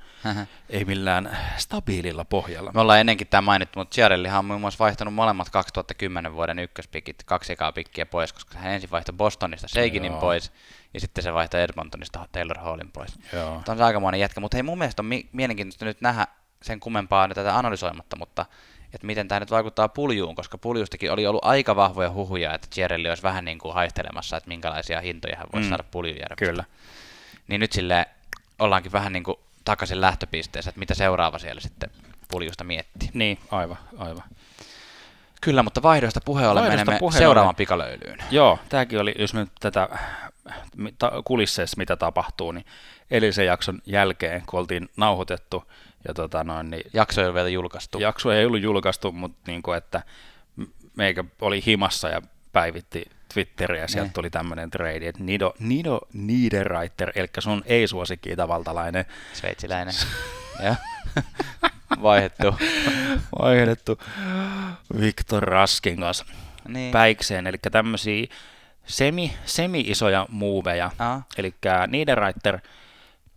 [SPEAKER 2] ei millään stabiililla pohjalla.
[SPEAKER 1] Me ollaan ennenkin tämä mainittu, mutta Ciarellihan on muun muassa vaihtanut molemmat 2010 vuoden ykköspikit, kaksi ekaa pikkiä pois, koska hän ensin vaihtoi Bostonista Seikinin
[SPEAKER 2] Joo.
[SPEAKER 1] pois, ja sitten se vaihtoi Edmontonista Taylor Hallin pois.
[SPEAKER 2] Joo.
[SPEAKER 1] Tämä on se aikamoinen jätkä, mutta hei mun mielestä on mi- mielenkiintoista nyt nähdä sen kummempaa tätä analysoimatta, mutta että miten tämä nyt vaikuttaa puljuun, koska puljustakin oli ollut aika vahvoja huhuja, että Ciarelli olisi vähän niin kuin haistelemassa, että minkälaisia hintoja hän voisi
[SPEAKER 2] Mm.
[SPEAKER 1] saada puljujärvestä.
[SPEAKER 2] Kyllä.
[SPEAKER 1] Niin nyt sille ollaankin vähän niin kuin takaisin lähtöpisteessä, että mitä seuraava siellä sitten puljusta miettii.
[SPEAKER 2] Niin, aivan, aivan.
[SPEAKER 1] Kyllä, mutta vaihdoista puheen ollen menemme
[SPEAKER 2] puheen
[SPEAKER 1] seuraavan pikalöylyyn.
[SPEAKER 2] Joo, tämäkin oli, jos me nyt tätä kulisseissa mitä tapahtuu, niin edellisen jakson jälkeen, kun oltiin nauhoitettu, ja tota noin, niin
[SPEAKER 1] Jakso ei ole vielä julkaistu.
[SPEAKER 2] jakso ei ollut julkaistu, mutta niin kuin, että meikä oli himassa ja päivitti Twitteriä, ja sieltä
[SPEAKER 1] Ne.
[SPEAKER 2] tuli tämmöinen trade, että Nido, Nido Niederreiter, eli sun ei-suosikki tavaltalainen,
[SPEAKER 1] Sveitsiläinen. [LAUGHS] Vaihdettu.
[SPEAKER 2] vaihdettu Viktor Raskin kanssa
[SPEAKER 1] Niin.
[SPEAKER 2] päikseen, eli tämmöisiä semi, semi-isoja muuveja. Eli Niederreiter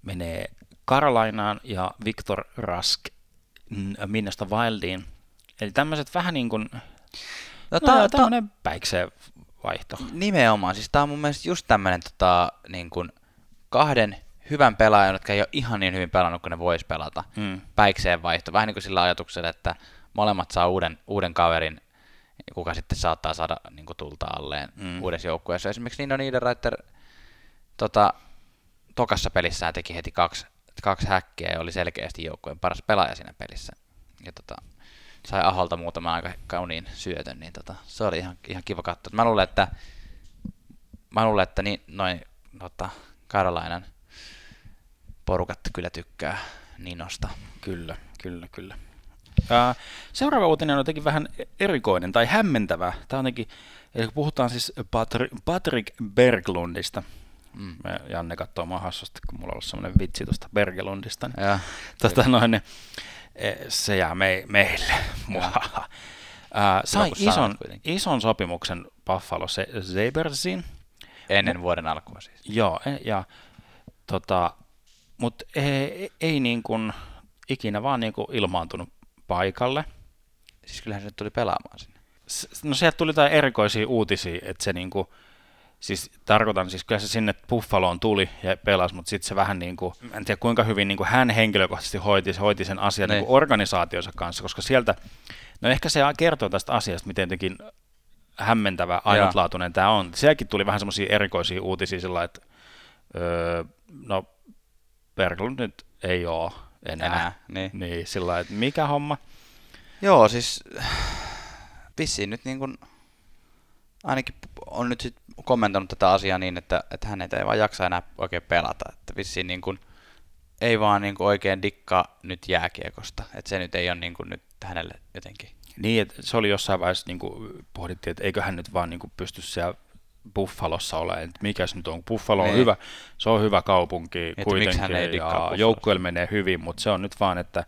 [SPEAKER 2] menee Carolinaan ja Victor Rask mm, Minnesota Wildiin. Eli tämmöiset vähän niin kuin,
[SPEAKER 1] No,
[SPEAKER 2] no, tämmöinen päikseen vaihto.
[SPEAKER 1] nimenomaan, siis tää on mun mielestä just tämmönen tota, niin kuin kahden hyvän pelaajan, jotka ei ole ihan niin hyvin pelannut kuin ne vois pelata.
[SPEAKER 2] Mm.
[SPEAKER 1] Päikseen vaihto, vähän niin kuin sillä ajatuksella, että molemmat saa uuden, uuden kaverin, kuka sitten saattaa saada niin kuin tulta alleen
[SPEAKER 2] Mm.
[SPEAKER 1] uudessa joukkueessa. Esimerkiksi Nino Niederreiter tota, tokassa pelissään teki heti kaksi, kaksi häkkiä ja oli selkeästi joukkueen paras pelaaja siinä pelissä. Ja tota, sai Aholta muutaman aika kauniin syötön, niin tota, se oli ihan, ihan kiva katsoa. Mä luulen, että, mä luulen, että niin, noin tota, Karolainan porukat kyllä tykkää Ninosta.
[SPEAKER 2] Kyllä, kyllä, kyllä. Ää, seuraava uutinen on jotenkin vähän erikoinen tai hämmentävä. Tämä on jotenkin, eli puhutaan siis Patri- Patrick Berglundista.
[SPEAKER 1] Mm.
[SPEAKER 2] Me Janne katsoo mahdollisesti, kun mulla on ollut semmoinen vitsi tuosta Berglundista. Niin,
[SPEAKER 1] Ja,
[SPEAKER 2] tota noin, niin, eh, se jää me, meille. [LAUGHS] Ää, sai ison, ison sopimuksen Buffalo Sabersiin.
[SPEAKER 1] ennen vuoden alkua siis.
[SPEAKER 2] Joo, e- ja tota, mutta ei, ei niin kuin ikinä vaan niin kuin ilmaantunut paikalle.
[SPEAKER 1] Siis kyllähän se tuli pelaamaan sinne.
[SPEAKER 2] No sieltä tuli jotain erikoisia uutisia, että se niinku, siis tarkoitan, siis kyllä se sinne Buffaloon tuli ja pelasi, mutta sitten se vähän niin kuin, en tiedä kuinka hyvin niin kuin hän henkilökohtaisesti hoiti, hoiti sen asian niin.
[SPEAKER 1] Niin.
[SPEAKER 2] Organisaationsa kanssa, koska sieltä, no ehkä se kertoo tästä asiasta, miten jotenkin hämmentävä, ainutlaatuinen tämä on. Sielläkin tuli vähän semmoisia erikoisia uutisia sillä että öö, no Berglund nyt ei ole enää.
[SPEAKER 1] Enää, niin.
[SPEAKER 2] Niin, sillä että mikä homma?
[SPEAKER 1] Joo, siis vissiin nyt niin kuin, ainakin on nyt sit kommentoinut tätä asiaa niin, että, että hän ei vaan jaksa enää oikein pelata. Että vissiin niin kuin, ei vaan niin kuin oikein dikkaa nyt jääkiekosta. Että se nyt ei ole niin kuin nyt hänelle jotenkin.
[SPEAKER 2] Niin, että se oli jossain vaiheessa, niin kuin pohdittiin, että eikö hän nyt vaan niin kuin pysty siellä Buffalossa olemaan, että mikäs nyt on, Buffalo on
[SPEAKER 1] Niin.
[SPEAKER 2] hyvä, se on hyvä kaupunki kuitenkin,
[SPEAKER 1] hän ei dikkaa
[SPEAKER 2] ja joukkueella menee hyvin, mutta se on nyt vaan, että,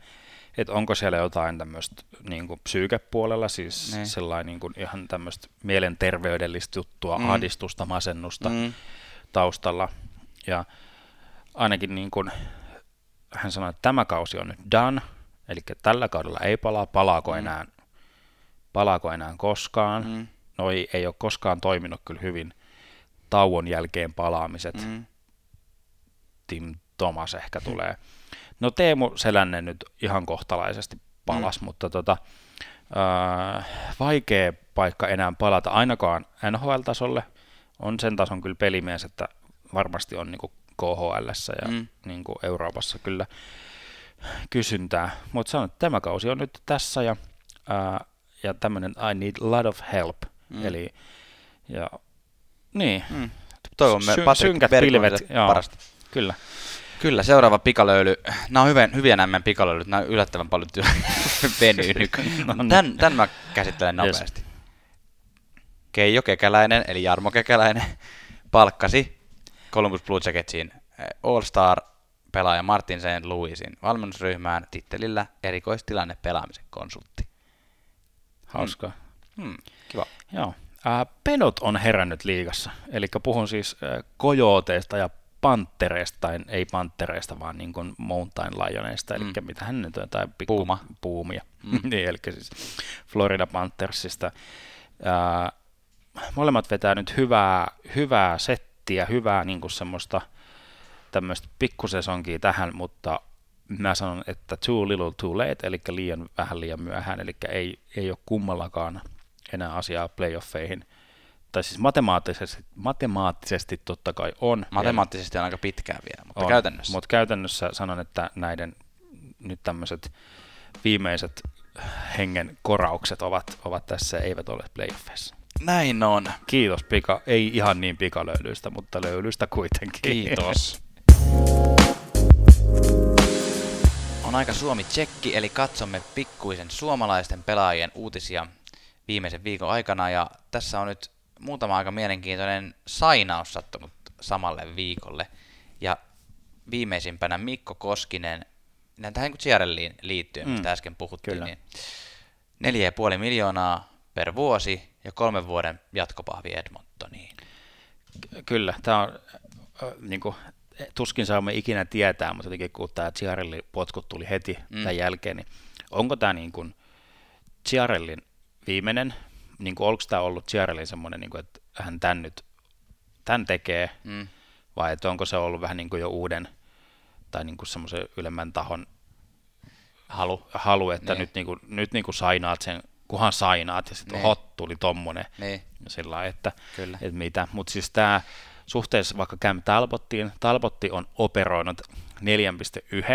[SPEAKER 2] että onko siellä jotain tämmöistä niin kuin psyykepuolella, siis
[SPEAKER 1] Niin.
[SPEAKER 2] sellainen niin kuin ihan tämmöistä mielenterveydellistä juttua,
[SPEAKER 1] Mm.
[SPEAKER 2] ahdistusta, masennusta
[SPEAKER 1] Mm.
[SPEAKER 2] taustalla, ja ainakin niin kuin hän sanoi, että tämä kausi on nyt done, eli tällä kaudella ei palaa, palaako
[SPEAKER 1] Mm.
[SPEAKER 2] enää, palaako enää koskaan,
[SPEAKER 1] Mm.
[SPEAKER 2] no ei, ole koskaan toiminut kyllä hyvin tauon jälkeen palaamiset. Mm.
[SPEAKER 1] Mm.
[SPEAKER 2] Tim Thomas ehkä tulee. No Teemu Selänne nyt ihan kohtalaisesti palas, mm. mutta tota, äh, vaikea paikka enää palata ainakaan NHL-tasolle. On sen tason kyllä pelimies, että varmasti on niinku KHL ja mm. Niinku Euroopassa kyllä kysyntää. Mutta sanon, että tämä kausi on nyt tässä ja, ää, ja tämmöinen I need a lot of help. Mm. Eli ja, niin,
[SPEAKER 1] Mm. Toivomme
[SPEAKER 2] Sy-
[SPEAKER 1] Patrick
[SPEAKER 2] synkät pilvet, joo.
[SPEAKER 1] parasta.
[SPEAKER 2] kyllä.
[SPEAKER 1] Kyllä, seuraava pikalöyly. Nämä on hyvin, hyviä nämä pikalöylyt. Nämä on yllättävän paljon työ [LAUGHS] venyy [LAUGHS] nykyään.
[SPEAKER 2] No niin.
[SPEAKER 1] Tän, tän mä käsittelen
[SPEAKER 2] Yes.
[SPEAKER 1] nopeasti. Keijo Kekäläinen, eli Jarmo Kekäläinen, palkkasi Columbus Blue Jacketsiin eh, All-Star pelaaja Martin St. Louisin valmennusryhmään tittelillä erikoistilanne pelaamisen konsultti.
[SPEAKER 2] Hauskaa.
[SPEAKER 1] Hmm, kiva.
[SPEAKER 2] Joo. Ää, pedot on herännyt liigassa. Eli puhun siis kojooteista ja panttereista, tai ei panttereista, vaan niin kuin mountain lioneista, eli
[SPEAKER 1] Mm.
[SPEAKER 2] mitä hän nyt on, jotain pikku
[SPEAKER 1] Puuma.
[SPEAKER 2] puumia.
[SPEAKER 1] Mm. [LAUGHS]
[SPEAKER 2] niin, eli siis Florida Panthersista. Ää, molemmat vetää nyt hyvää, hyvää settiä, hyvää niin kuin semmoista tämmöistä pikkusesonkia tähän, mutta mä sanon, että too little too late, eli liian vähän liian myöhään, eli ei, ei ole kummallakaan enää asiaa playoffeihin. Tai siis matemaattisesti, matemaattisesti totta kai on.
[SPEAKER 1] Matemaattisesti on aika pitkään vielä, mutta
[SPEAKER 2] on,
[SPEAKER 1] käytännössä.
[SPEAKER 2] Mutta käytännössä sanon, että näiden nyt tämmöiset viimeiset hengen koraukset ovat, ovat tässä, eivät ole playoffeissa.
[SPEAKER 1] Näin on.
[SPEAKER 2] Kiitos Pika, ei ihan niin pikalöylyistä, mutta löylyistä kuitenkin.
[SPEAKER 1] Kiitos. On aika Suomi-tsekki, eli katsomme pikkuisen suomalaisten pelaajien uutisia viimeisen viikon aikana. Ja tässä on nyt muutama aika mielenkiintoinen sainaus sattunut samalle viikolle. Ja viimeisimpänä Mikko Koskinen, näin tähän Chiarelliin liittyen, mistä
[SPEAKER 2] Mm,
[SPEAKER 1] äsken puhuttiin,
[SPEAKER 2] kyllä.
[SPEAKER 1] niin 4,5 miljoonaa per vuosi ja kolmen vuoden jatkopahvi Edmontoniin.
[SPEAKER 2] Kyllä, tämä on äh, niin kuin, tuskin saamme ikinä tietää, mutta jotenkin kun tämä Ciarelli potkut tuli heti mm. tämän jälkeen, niin onko tämä niin kuin Ciarellin viimeinen, niin kuin, onko tämä ollut Ciarellin semmoinen, niin kuin, että hän tämän nyt tämän tekee, mm. vai että onko se ollut vähän niin kuin jo uuden tai niin kuin semmoisen ylemmän tahon halu, halu että niin. nyt, niin kuin, nyt niin kuin sainaat sen, kunhan sainaat, ja sitten niin. hot tuli tommonen, niin. sillä että, Kyllä. että mitä, mutta siis tämä suhteessa vaikka Cam Talbottiin, Talbotti on operoinut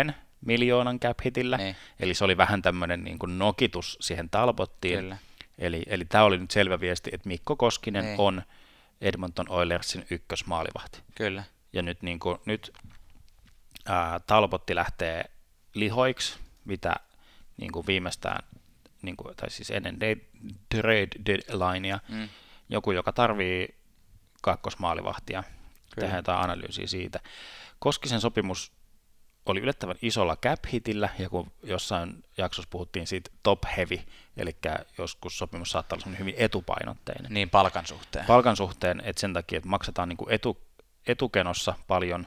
[SPEAKER 2] 4,1 miljoonan cap hitillä, niin. eli se oli vähän tämmöinen niin kuin nokitus siihen Talbottiin, Kyllä. Eli, eli tämä oli nyt selvä viesti, että Mikko Koskinen niin. on Edmonton Oilersin ykkösmaalivahti.
[SPEAKER 1] Kyllä.
[SPEAKER 2] Ja nyt, niin kuin, nyt ää, Talbotti lähtee lihoiksi, mitä niin kuin viimeistään, niin kuin, tai siis ennen de- trade deadlinea, mm. joku, joka tarvii kakkosmaalivahtia, Kyllä. tehdään jotain analyysiä siitä. Koskisen sopimus oli yllättävän isolla cap hitillä, ja kun jossain jaksossa puhuttiin siitä top heavy, eli joskus sopimus saattaa olla hyvin etupainotteinen.
[SPEAKER 1] Niin, palkan suhteen.
[SPEAKER 2] Palkan suhteen, että sen takia, että maksetaan niin kuin etu, etukenossa paljon,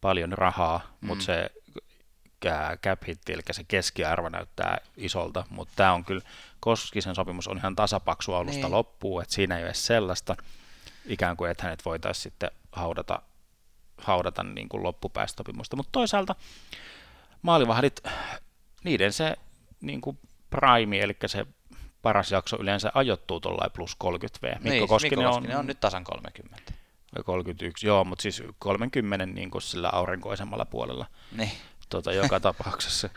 [SPEAKER 2] paljon rahaa, mm. mutta se cap hit, eli se keskiarvo näyttää isolta, mutta tämä on kyllä, Koskisen sopimus on ihan tasapaksu alusta niin. loppuun, että siinä ei ole sellaista, ikään kuin, että hänet voitaisiin sitten haudata, haudata niin kuin loppupäästösopimusta, mutta toisaalta maalivahdit, niiden se niin kuin prime, eli se paras jakso yleensä ajoittuu tuollain plus 30 V.
[SPEAKER 1] Mikko niin, Koskinen, Mikko Koskinen on, on nyt tasan 30.
[SPEAKER 2] 31, joo, mutta siis 30 niin kuin sillä aurinkoisemmalla puolella.
[SPEAKER 1] Niin.
[SPEAKER 2] Tuota, joka [LAUGHS] tapauksessa.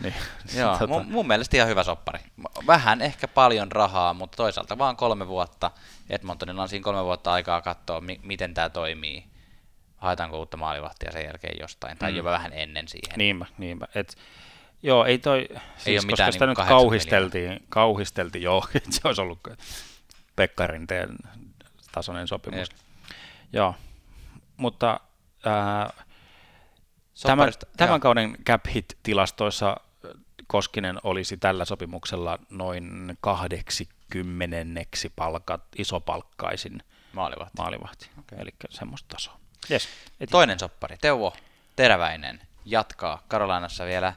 [SPEAKER 1] niin, [LAUGHS] joo, tota... mun, mun mielestä ihan hyvä soppari. Vähän ehkä paljon rahaa, mutta toisaalta vaan kolme vuotta. Edmontonilla on siinä kolme vuotta aikaa katsoa, mi- miten tämä toimii. Haetaanko uutta maalivahtia sen jälkeen jostain, tai mm. jopa vähän ennen siihen.
[SPEAKER 2] Niinpä, niinpä. Et, Joo, ei toi, siis ei koska sitä niin nyt kauhisteltiin, miljoonaa. kauhisteltiin, joo, [LAUGHS] se olisi ollut Pekkarinteen tasoinen sopimus. Jep. Joo, mutta ää, tämän, tämän kauden cap hit-tilastoissa Koskinen olisi tällä sopimuksella noin 80 palkat, isopalkkaisin
[SPEAKER 1] maalivahti.
[SPEAKER 2] maalivahti. Okay. Eli semmoista tasoa.
[SPEAKER 1] Yes, Toinen soppari, Teuvo Teräväinen, jatkaa Karolainassa vielä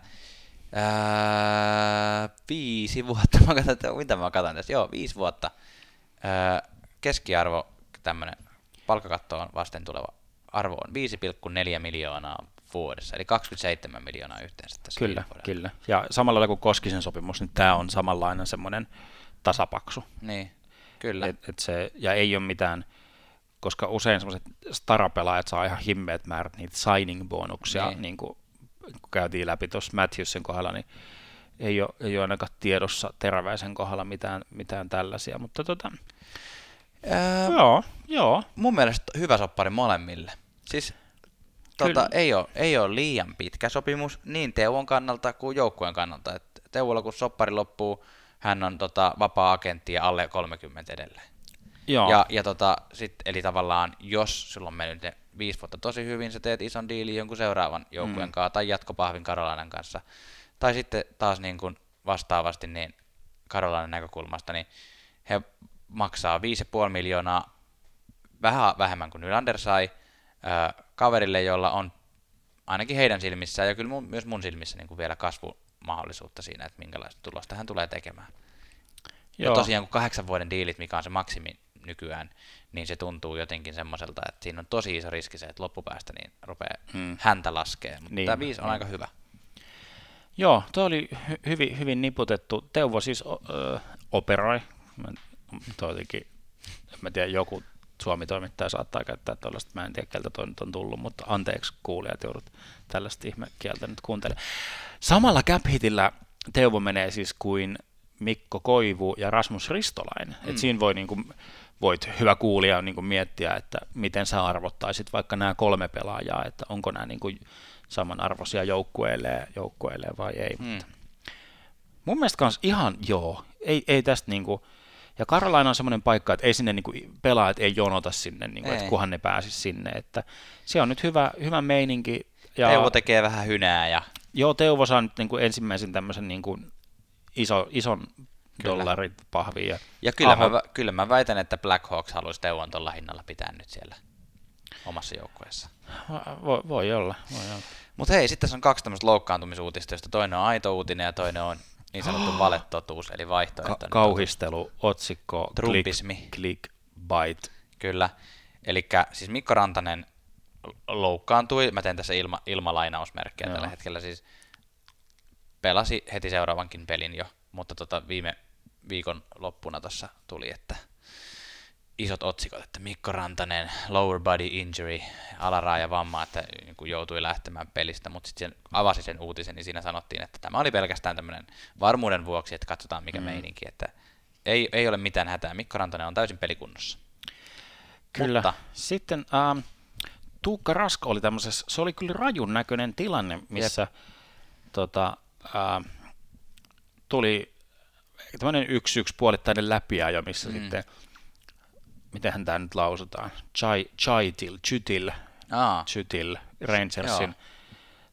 [SPEAKER 1] Ää, viisi vuotta, [LAUGHS] mä katson, että mitä mä katson tässä, joo, viisi vuotta. Ää, keskiarvo, tämmönen palkkakattoon vasten tuleva arvo on 5,4 miljoonaa vuodessa, eli 27 miljoonaa yhteensä tässä
[SPEAKER 2] Kyllä, kyllä. Ja samalla tavalla kuin Koskisen sopimus, niin tämä on samanlainen semmoinen tasapaksu.
[SPEAKER 1] Niin, kyllä.
[SPEAKER 2] Et, et se, ja ei ole mitään, koska usein semmoiset starapelaajat saa ihan himmeet määrät niitä signing-bonuksia, niin. niin kuin kun käytiin läpi tuossa Matthewsen kohdalla, niin ei ole, ei ole ainakaan tiedossa Teräväisen kohdalla mitään, mitään tällaisia, mutta tota,
[SPEAKER 1] Ää, joo, joo. Mun mielestä hyvä soppari molemmille. Siis tota, ei, ole, ei ole liian pitkä sopimus niin Teuvon kannalta kuin joukkueen kannalta. Et Teuvolla kun soppari loppuu, hän on tota, vapaa-agentti ja alle 30 edelleen. Joo. Ja, ja tota, sit, eli tavallaan, jos sulla on mennyt ne viisi vuotta tosi hyvin, sä teet ison diilin jonkun seuraavan joukkueen mm. kanssa tai jatkopahvin Karolainen kanssa. Tai sitten taas niin kuin vastaavasti niin Karolainen näkökulmasta, niin he maksaa 5,5 miljoonaa vähän vähemmän kuin Nylander sai äh, kaverille, jolla on ainakin heidän silmissään ja kyllä mun, myös mun silmissä niin kuin vielä kasvumahdollisuutta siinä, että minkälaista tulosta hän tulee tekemään. Joo. Ja tosiaan kun kahdeksan vuoden diilit, mikä on se maksimi nykyään, niin se tuntuu jotenkin semmoiselta, että siinä on tosi iso riski se, että loppupäästä niin rupeaa hmm. häntä laskee. Mutta niin, tämä viisi on aika hyvä.
[SPEAKER 2] Joo, tuo oli hy- hyvin, hyvin niputettu. Teuvo siis ö, operoi. Mä, toi jotenkin, en mä tiedä, joku Suomi-toimittaja saattaa käyttää tuollaista, mä en tiedä, keltä toi nyt on tullut, mutta anteeksi kuulijat, joudut tällaista ihmekieltä nyt kuuntelemaan. Samalla cap Teuvo menee siis kuin Mikko Koivu ja Rasmus Ristolainen. Mm. Et siinä voi niin kuin, voit hyvä kuulija niin kuin miettiä, että miten sä arvottaisit vaikka nämä kolme pelaajaa, että onko nämä niin kuin samanarvoisia joukkueille, joukkueille vai ei. Hmm. Mutta mun mielestä kans ihan joo, ei, ei tästä niin kuin, ja Karolaina on semmoinen paikka, että ei sinne niin kuin, pelaajat ei jonota sinne, niin kuin, että kunhan ne pääsis sinne, että se on nyt hyvä, hyvä meininki.
[SPEAKER 1] Ja, Teuvo tekee vähän hynää. Ja...
[SPEAKER 2] Joo, Teuvo saa nyt niin kuin ensimmäisen tämmöisen niin kuin iso, ison
[SPEAKER 1] Kyllä.
[SPEAKER 2] dollarit pahviin. Ja,
[SPEAKER 1] Ja kyllä,
[SPEAKER 2] Aho-
[SPEAKER 1] mä, kyllä mä väitän, että Black Hawks haluaisi Teuon tuolla hinnalla pitää nyt siellä omassa joukkueessa.
[SPEAKER 2] voi, voi olla, voi olla.
[SPEAKER 1] Mutta hei, sitten tässä on kaksi tämmöistä loukkaantumisuutista, joista toinen on aito uutinen ja toinen on niin sanottu [GASPS] valetotuus, eli vaihtoehtoinen
[SPEAKER 2] Ka- kauhistelu, otsikko,
[SPEAKER 1] Trumpismi.
[SPEAKER 2] click, click, bite.
[SPEAKER 1] Kyllä. Eli siis Mikko Rantanen loukkaantui, mä teen tässä ilma, ilmalainausmerkkejä
[SPEAKER 2] Joo.
[SPEAKER 1] tällä hetkellä, siis pelasi heti seuraavankin pelin jo, mutta tota viime viikon loppuna tuossa tuli, että isot otsikot, että Mikko Rantanen, lower body injury, alaraaja vamma, että niin joutui lähtemään pelistä, mutta sitten avasi sen uutisen, niin siinä sanottiin, että tämä oli pelkästään tämmöinen varmuuden vuoksi, että katsotaan mikä mm. meininki, että ei, ei ole mitään hätää, Mikko Rantanen on täysin pelikunnossa.
[SPEAKER 2] Kyllä.
[SPEAKER 1] Mutta-
[SPEAKER 2] Sitten ähm, Tuukka Rasko oli tämmöisessä, se oli kyllä rajun näköinen tilanne, missä tota, ähm, tuli tämmöinen yksi yksi puolittainen läpiajo, missä mm. sitten, mitenhän tämä nyt lausutaan, Chai, Chaitil, Chytil,
[SPEAKER 1] Aa,
[SPEAKER 2] Chytil, Rangersin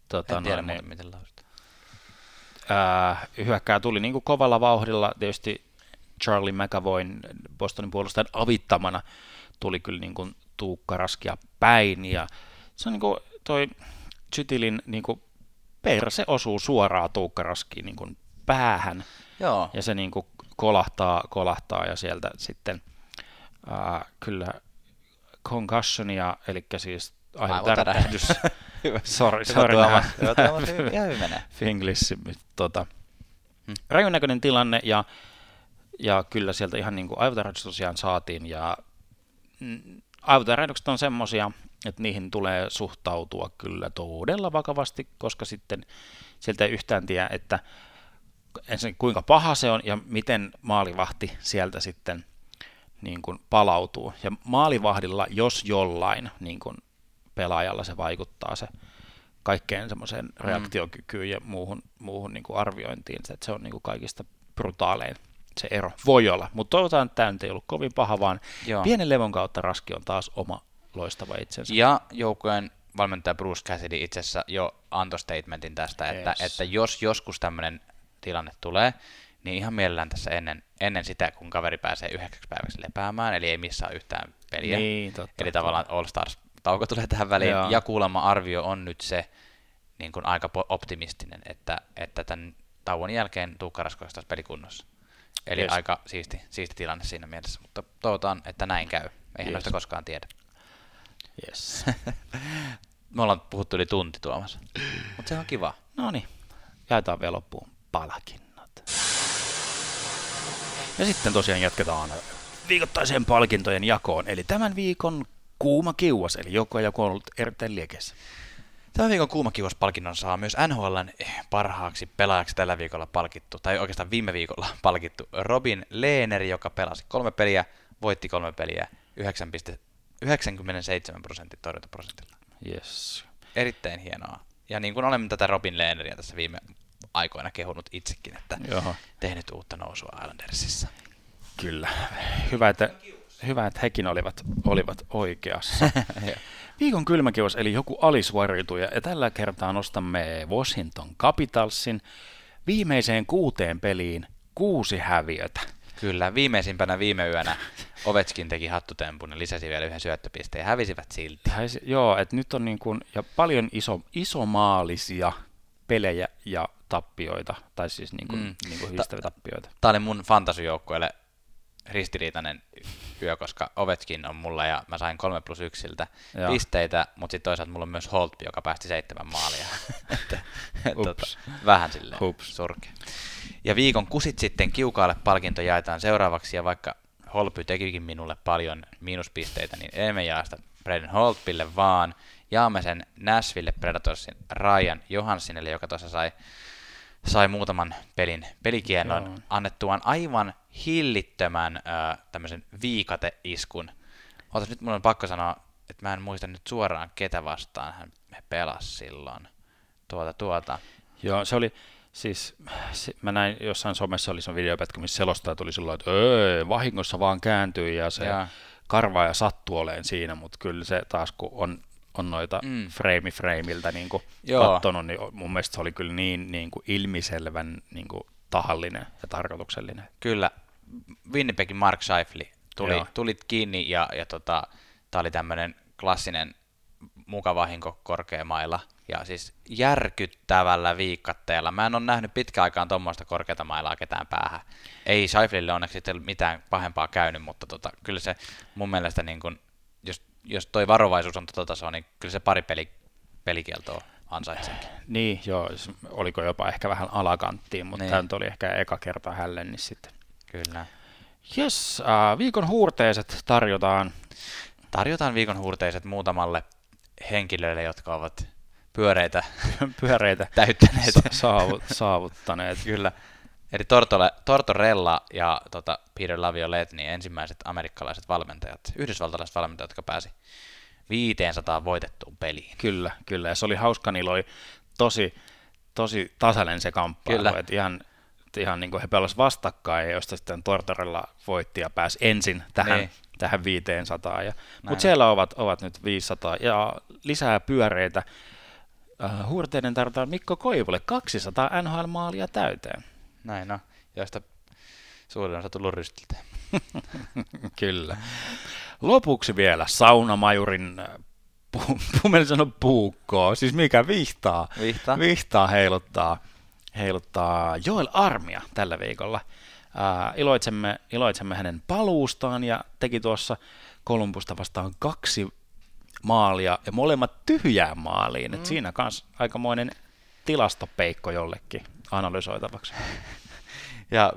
[SPEAKER 2] tota,
[SPEAKER 1] en tiedä
[SPEAKER 2] noin,
[SPEAKER 1] muuten, miten lausutaan.
[SPEAKER 2] ää, hyökkää tuli niin kuin kovalla vauhdilla, tietysti Charlie McAvoyn Bostonin puolustajan avittamana tuli kyllä niin kuin tuukkaraskia päin. Ja se on niin kuin toi Chytilin niin kuin perse osuu suoraan tuukkaraskiin niin kuin päähän
[SPEAKER 1] Joo,
[SPEAKER 2] ja se niin kuin kolahtaa, kolahtaa ja sieltä sitten ää, kyllä concussionia, eli siis aivotärähdys. [LAUGHS]
[SPEAKER 1] Hyvä.
[SPEAKER 2] Sorry,
[SPEAKER 1] Hyvä
[SPEAKER 2] sorry
[SPEAKER 1] Hyvä hyvin menee.
[SPEAKER 2] Finglish, tota,
[SPEAKER 1] Hmm.
[SPEAKER 2] tilanne ja, ja kyllä sieltä ihan niin kuin aivotärähdys tosiaan saatiin ja mm, aivotärähdykset on semmosia, että niihin tulee suhtautua kyllä todella vakavasti, koska sitten sieltä ei yhtään tiedä, että ensin kuinka paha se on ja miten maalivahti sieltä sitten niin kuin palautuu. Ja maalivahdilla, jos jollain niin kuin pelaajalla se vaikuttaa se kaikkeen semmoiseen reaktiokykyyn ja muuhun, muuhun niin kuin arviointiin, että se on niin kuin kaikista brutaalein se ero. Voi olla, mutta toivotaan, että tämä nyt ei ollut kovin paha, vaan
[SPEAKER 1] Joo.
[SPEAKER 2] pienen levon kautta Raski on taas oma loistava itsensä.
[SPEAKER 1] Ja joukkueen valmentaja Bruce Cassidy itse asiassa jo antoi statementin tästä, että,
[SPEAKER 2] Yes.
[SPEAKER 1] että jos joskus tämmöinen tilanne tulee, niin ihan mielellään tässä ennen, ennen sitä, kun kaveri pääsee yhdeksäksi päiväksi lepäämään, eli ei missaa yhtään peliä.
[SPEAKER 2] Niin, totta.
[SPEAKER 1] Eli tavallaan All Stars-tauko tulee tähän väliin,
[SPEAKER 2] Joo.
[SPEAKER 1] ja kuulemma arvio on nyt se niin kuin aika optimistinen, että, että tämän tauon jälkeen Tuukka taas pelikunnossa. Eli
[SPEAKER 2] Yes.
[SPEAKER 1] aika siisti, siisti tilanne siinä mielessä, mutta toivotaan, että näin käy. Eihän
[SPEAKER 2] Yes.
[SPEAKER 1] noista koskaan tiedä.
[SPEAKER 2] Yes. [LAUGHS]
[SPEAKER 1] Me ollaan puhuttu yli tunti Tuomas, mutta se on kiva.
[SPEAKER 2] No niin, jaetaan vielä loppuun palkinnot. Ja sitten tosiaan jatketaan viikoittaiseen palkintojen jakoon, eli tämän viikon kuuma kiuas, eli joko joku on ollut erittäin liekeissä.
[SPEAKER 1] Tämän viikon kuumakiuospalkinnon saa myös NHLn parhaaksi pelaajaksi tällä viikolla palkittu, tai oikeastaan viime viikolla palkittu Robin Lehner, joka pelasi kolme peliä, voitti kolme peliä 9,97 prosentin torjuntaprosentilla.
[SPEAKER 2] Yes.
[SPEAKER 1] Erittäin hienoa. Ja niin kuin olemme tätä Robin Lehneria tässä viime aikoina kehunut itsekin, että
[SPEAKER 2] Joo.
[SPEAKER 1] tehnyt uutta nousua Islandersissa.
[SPEAKER 2] Kyllä. Hyvä, että, hyvä, että hekin olivat, olivat oikeassa. [LAUGHS] Viikon kylmäkiuas, eli joku alisuoriutuja, ja tällä kertaa nostamme Washington Capitalsin viimeiseen kuuteen peliin kuusi häviötä.
[SPEAKER 1] Kyllä, viimeisimpänä viime yönä Ovechkin teki hattutempun ja lisäsi vielä yhden syöttöpisteen ja hävisivät silti.
[SPEAKER 2] Häis- Joo, että nyt on niin kuin, ja paljon iso, isomaalisia pelejä ja tappioita, tai siis niin kuin,
[SPEAKER 1] Mm.
[SPEAKER 2] niin kuin tappioita.
[SPEAKER 1] Tämä oli mun fantasijoukkueelle ristiriitainen yö, koska Ovechkin on mulla ja mä sain 3 plus 1 siltä
[SPEAKER 2] Joo.
[SPEAKER 1] pisteitä, mutta sitten toisaalta mulla on myös Holtby, joka päästi seitsemän maalia. että, [LAUGHS] et, tota, vähän silleen
[SPEAKER 2] Ups.
[SPEAKER 1] surkea. Ja viikon kusit sitten kiukaalle palkinto jaetaan seuraavaksi, ja vaikka Holtby tekikin minulle paljon miinuspisteitä, niin emme jaa sitä Braden Holtbylle, vaan jaamme sen Nashville Predatorsin Ryan Johanssonille, joka tuossa sai sai muutaman pelin pelikiellon
[SPEAKER 2] Joo.
[SPEAKER 1] annettuaan aivan hillittömän äh, tämmöisen viikateiskun. Otas nyt mun on pakko sanoa, että mä en muista nyt suoraan ketä vastaan hän pelasi silloin. Tuota, tuota.
[SPEAKER 2] Joo, se oli, siis se, mä näin jossain somessa oli se videopätkä, missä selostaja tuli silloin, että öö, vahingossa vaan kääntyi ja se
[SPEAKER 1] Joo.
[SPEAKER 2] karvaa ja sattuu oleen siinä, mutta kyllä se taas kun on, on noita
[SPEAKER 1] Mm.
[SPEAKER 2] frame frameilta niin
[SPEAKER 1] Joo.
[SPEAKER 2] katsonut, niin mun mielestä se oli kyllä niin, niin kuin ilmiselvän niin kuin tahallinen ja tarkoituksellinen.
[SPEAKER 1] Kyllä. Winnipegin Mark Scheifele tuli,
[SPEAKER 2] Joo.
[SPEAKER 1] tulit kiinni ja, ja tota, tämä oli tämmöinen klassinen mukava hinko korkeamailla. Ja siis järkyttävällä viikatteella. Mä en ole nähnyt pitkään aikaan tuommoista korkeata mailaa ketään päähän. Ei Scheifelille onneksi mitään pahempaa käynyt, mutta tota, kyllä se mun mielestä, niin kun, jos, toi varovaisuus on tota tasoa, niin kyllä se pari peli, pelikieltoa ansaitseekin.
[SPEAKER 2] Niin, joo, oliko jopa ehkä vähän alakanttiin, mutta
[SPEAKER 1] Niin.
[SPEAKER 2] tämä oli ehkä eka kerta hällen, niin sitten.
[SPEAKER 1] Kyllä.
[SPEAKER 2] Jes, äh, viikon huurteiset tarjotaan.
[SPEAKER 1] Tarjotaan viikon huurteiset muutamalle henkilölle, jotka ovat pyöreitä [LAUGHS]
[SPEAKER 2] pyöreitä
[SPEAKER 1] täyttäneet.
[SPEAKER 2] sa- saavut, saavuttaneet.
[SPEAKER 1] Kyllä. Eli Tortole, Tortorella ja tota, Peter Laviolette, niin ensimmäiset amerikkalaiset valmentajat, yhdysvaltalaiset valmentajat, jotka pääsi 500 voitettuun peliin.
[SPEAKER 2] Kyllä, kyllä. Ja se oli hauska, niillä oli tosi, tosi tasainen se kamppailu.
[SPEAKER 1] Kyllä.
[SPEAKER 2] Että ihan, ihan niin kuin he pelasivat vastakkain, josta sitten Tortorella voitti ja pääsi ensin tähän,
[SPEAKER 1] Niin.
[SPEAKER 2] tähän 500. Ja, mutta siellä ovat, ovat nyt 500 ja lisää pyöreitä. Uh, huurteiden tarvitaan Mikko Koivulle 200 NHL-maalia täyteen.
[SPEAKER 1] Näin no, joista suurin osa tullut rystiltä.
[SPEAKER 2] Kyllä. Lopuksi vielä saunamajurin, äh, pu, [LAUGHS] sanoa puukkoa, siis mikä vihtaa.
[SPEAKER 1] Vihta.
[SPEAKER 2] Vihtaa heiluttaa, heiluttaa Joel Armia tällä viikolla. Ää, iloitsemme, iloitsemme hänen paluustaan ja teki tuossa Kolumbusta vastaan kaksi maalia ja molemmat tyhjään maaliin. Mm. Et siinä kanssa aikamoinen tilastopeikko jollekin analysoitavaksi.
[SPEAKER 1] Ja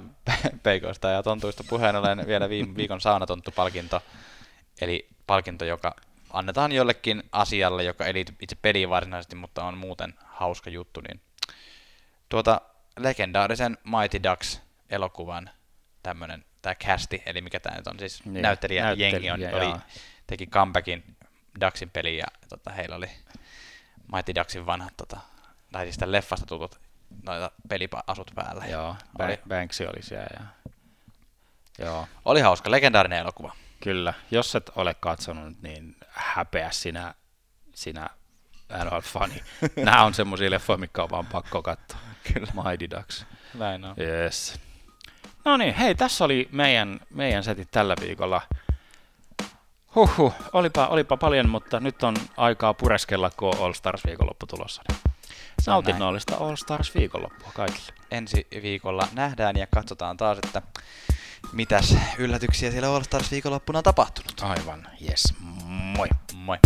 [SPEAKER 1] peikoista ja tontuista puheen ollen vielä viime viikon saunatonttu-palkinto, eli palkinto, joka annetaan jollekin asialle, joka ei liity itse peliin varsinaisesti, mutta on muuten hauska juttu, niin tuota legendaarisen Mighty Ducks-elokuvan tämmönen, tämä casti, eli mikä tämä nyt on, siis
[SPEAKER 2] Niin,
[SPEAKER 1] näyttelijä,
[SPEAKER 2] näyttelijä,
[SPEAKER 1] jengi on, oli, teki comebackin Ducksin peliin ja tota, heillä oli Mighty Ducksin vanhat, tota, tai siis leffasta tutut noita peliasut päällä.
[SPEAKER 2] Joo,
[SPEAKER 1] Oli.
[SPEAKER 2] Ba- Banksy oli siellä. Ja... Joo,
[SPEAKER 1] Oli hauska, legendaarinen elokuva.
[SPEAKER 2] kyllä. Jos et ole katsonut, niin häpeä sinä, sinä NHL-fani. [LAUGHS] Nämä on semmoisia leffoja, mitkä on vaan pakko katsoa.
[SPEAKER 1] Kyllä.
[SPEAKER 2] Mighty Ducks.
[SPEAKER 1] Näin on.
[SPEAKER 2] Yes. No niin, hei, tässä oli meidän, meidän setit tällä viikolla. Huhhuh, olipa, olipa paljon, mutta nyt on aikaa pureskella, kun on All Stars viikonloppu tulossa. Niin Nautinnollista All Stars viikonloppua kaikille.
[SPEAKER 1] Ensi viikolla nähdään ja katsotaan taas, että mitäs yllätyksiä siellä All Stars viikonloppuna on tapahtunut.
[SPEAKER 2] Aivan, yes, moi.
[SPEAKER 1] Moi.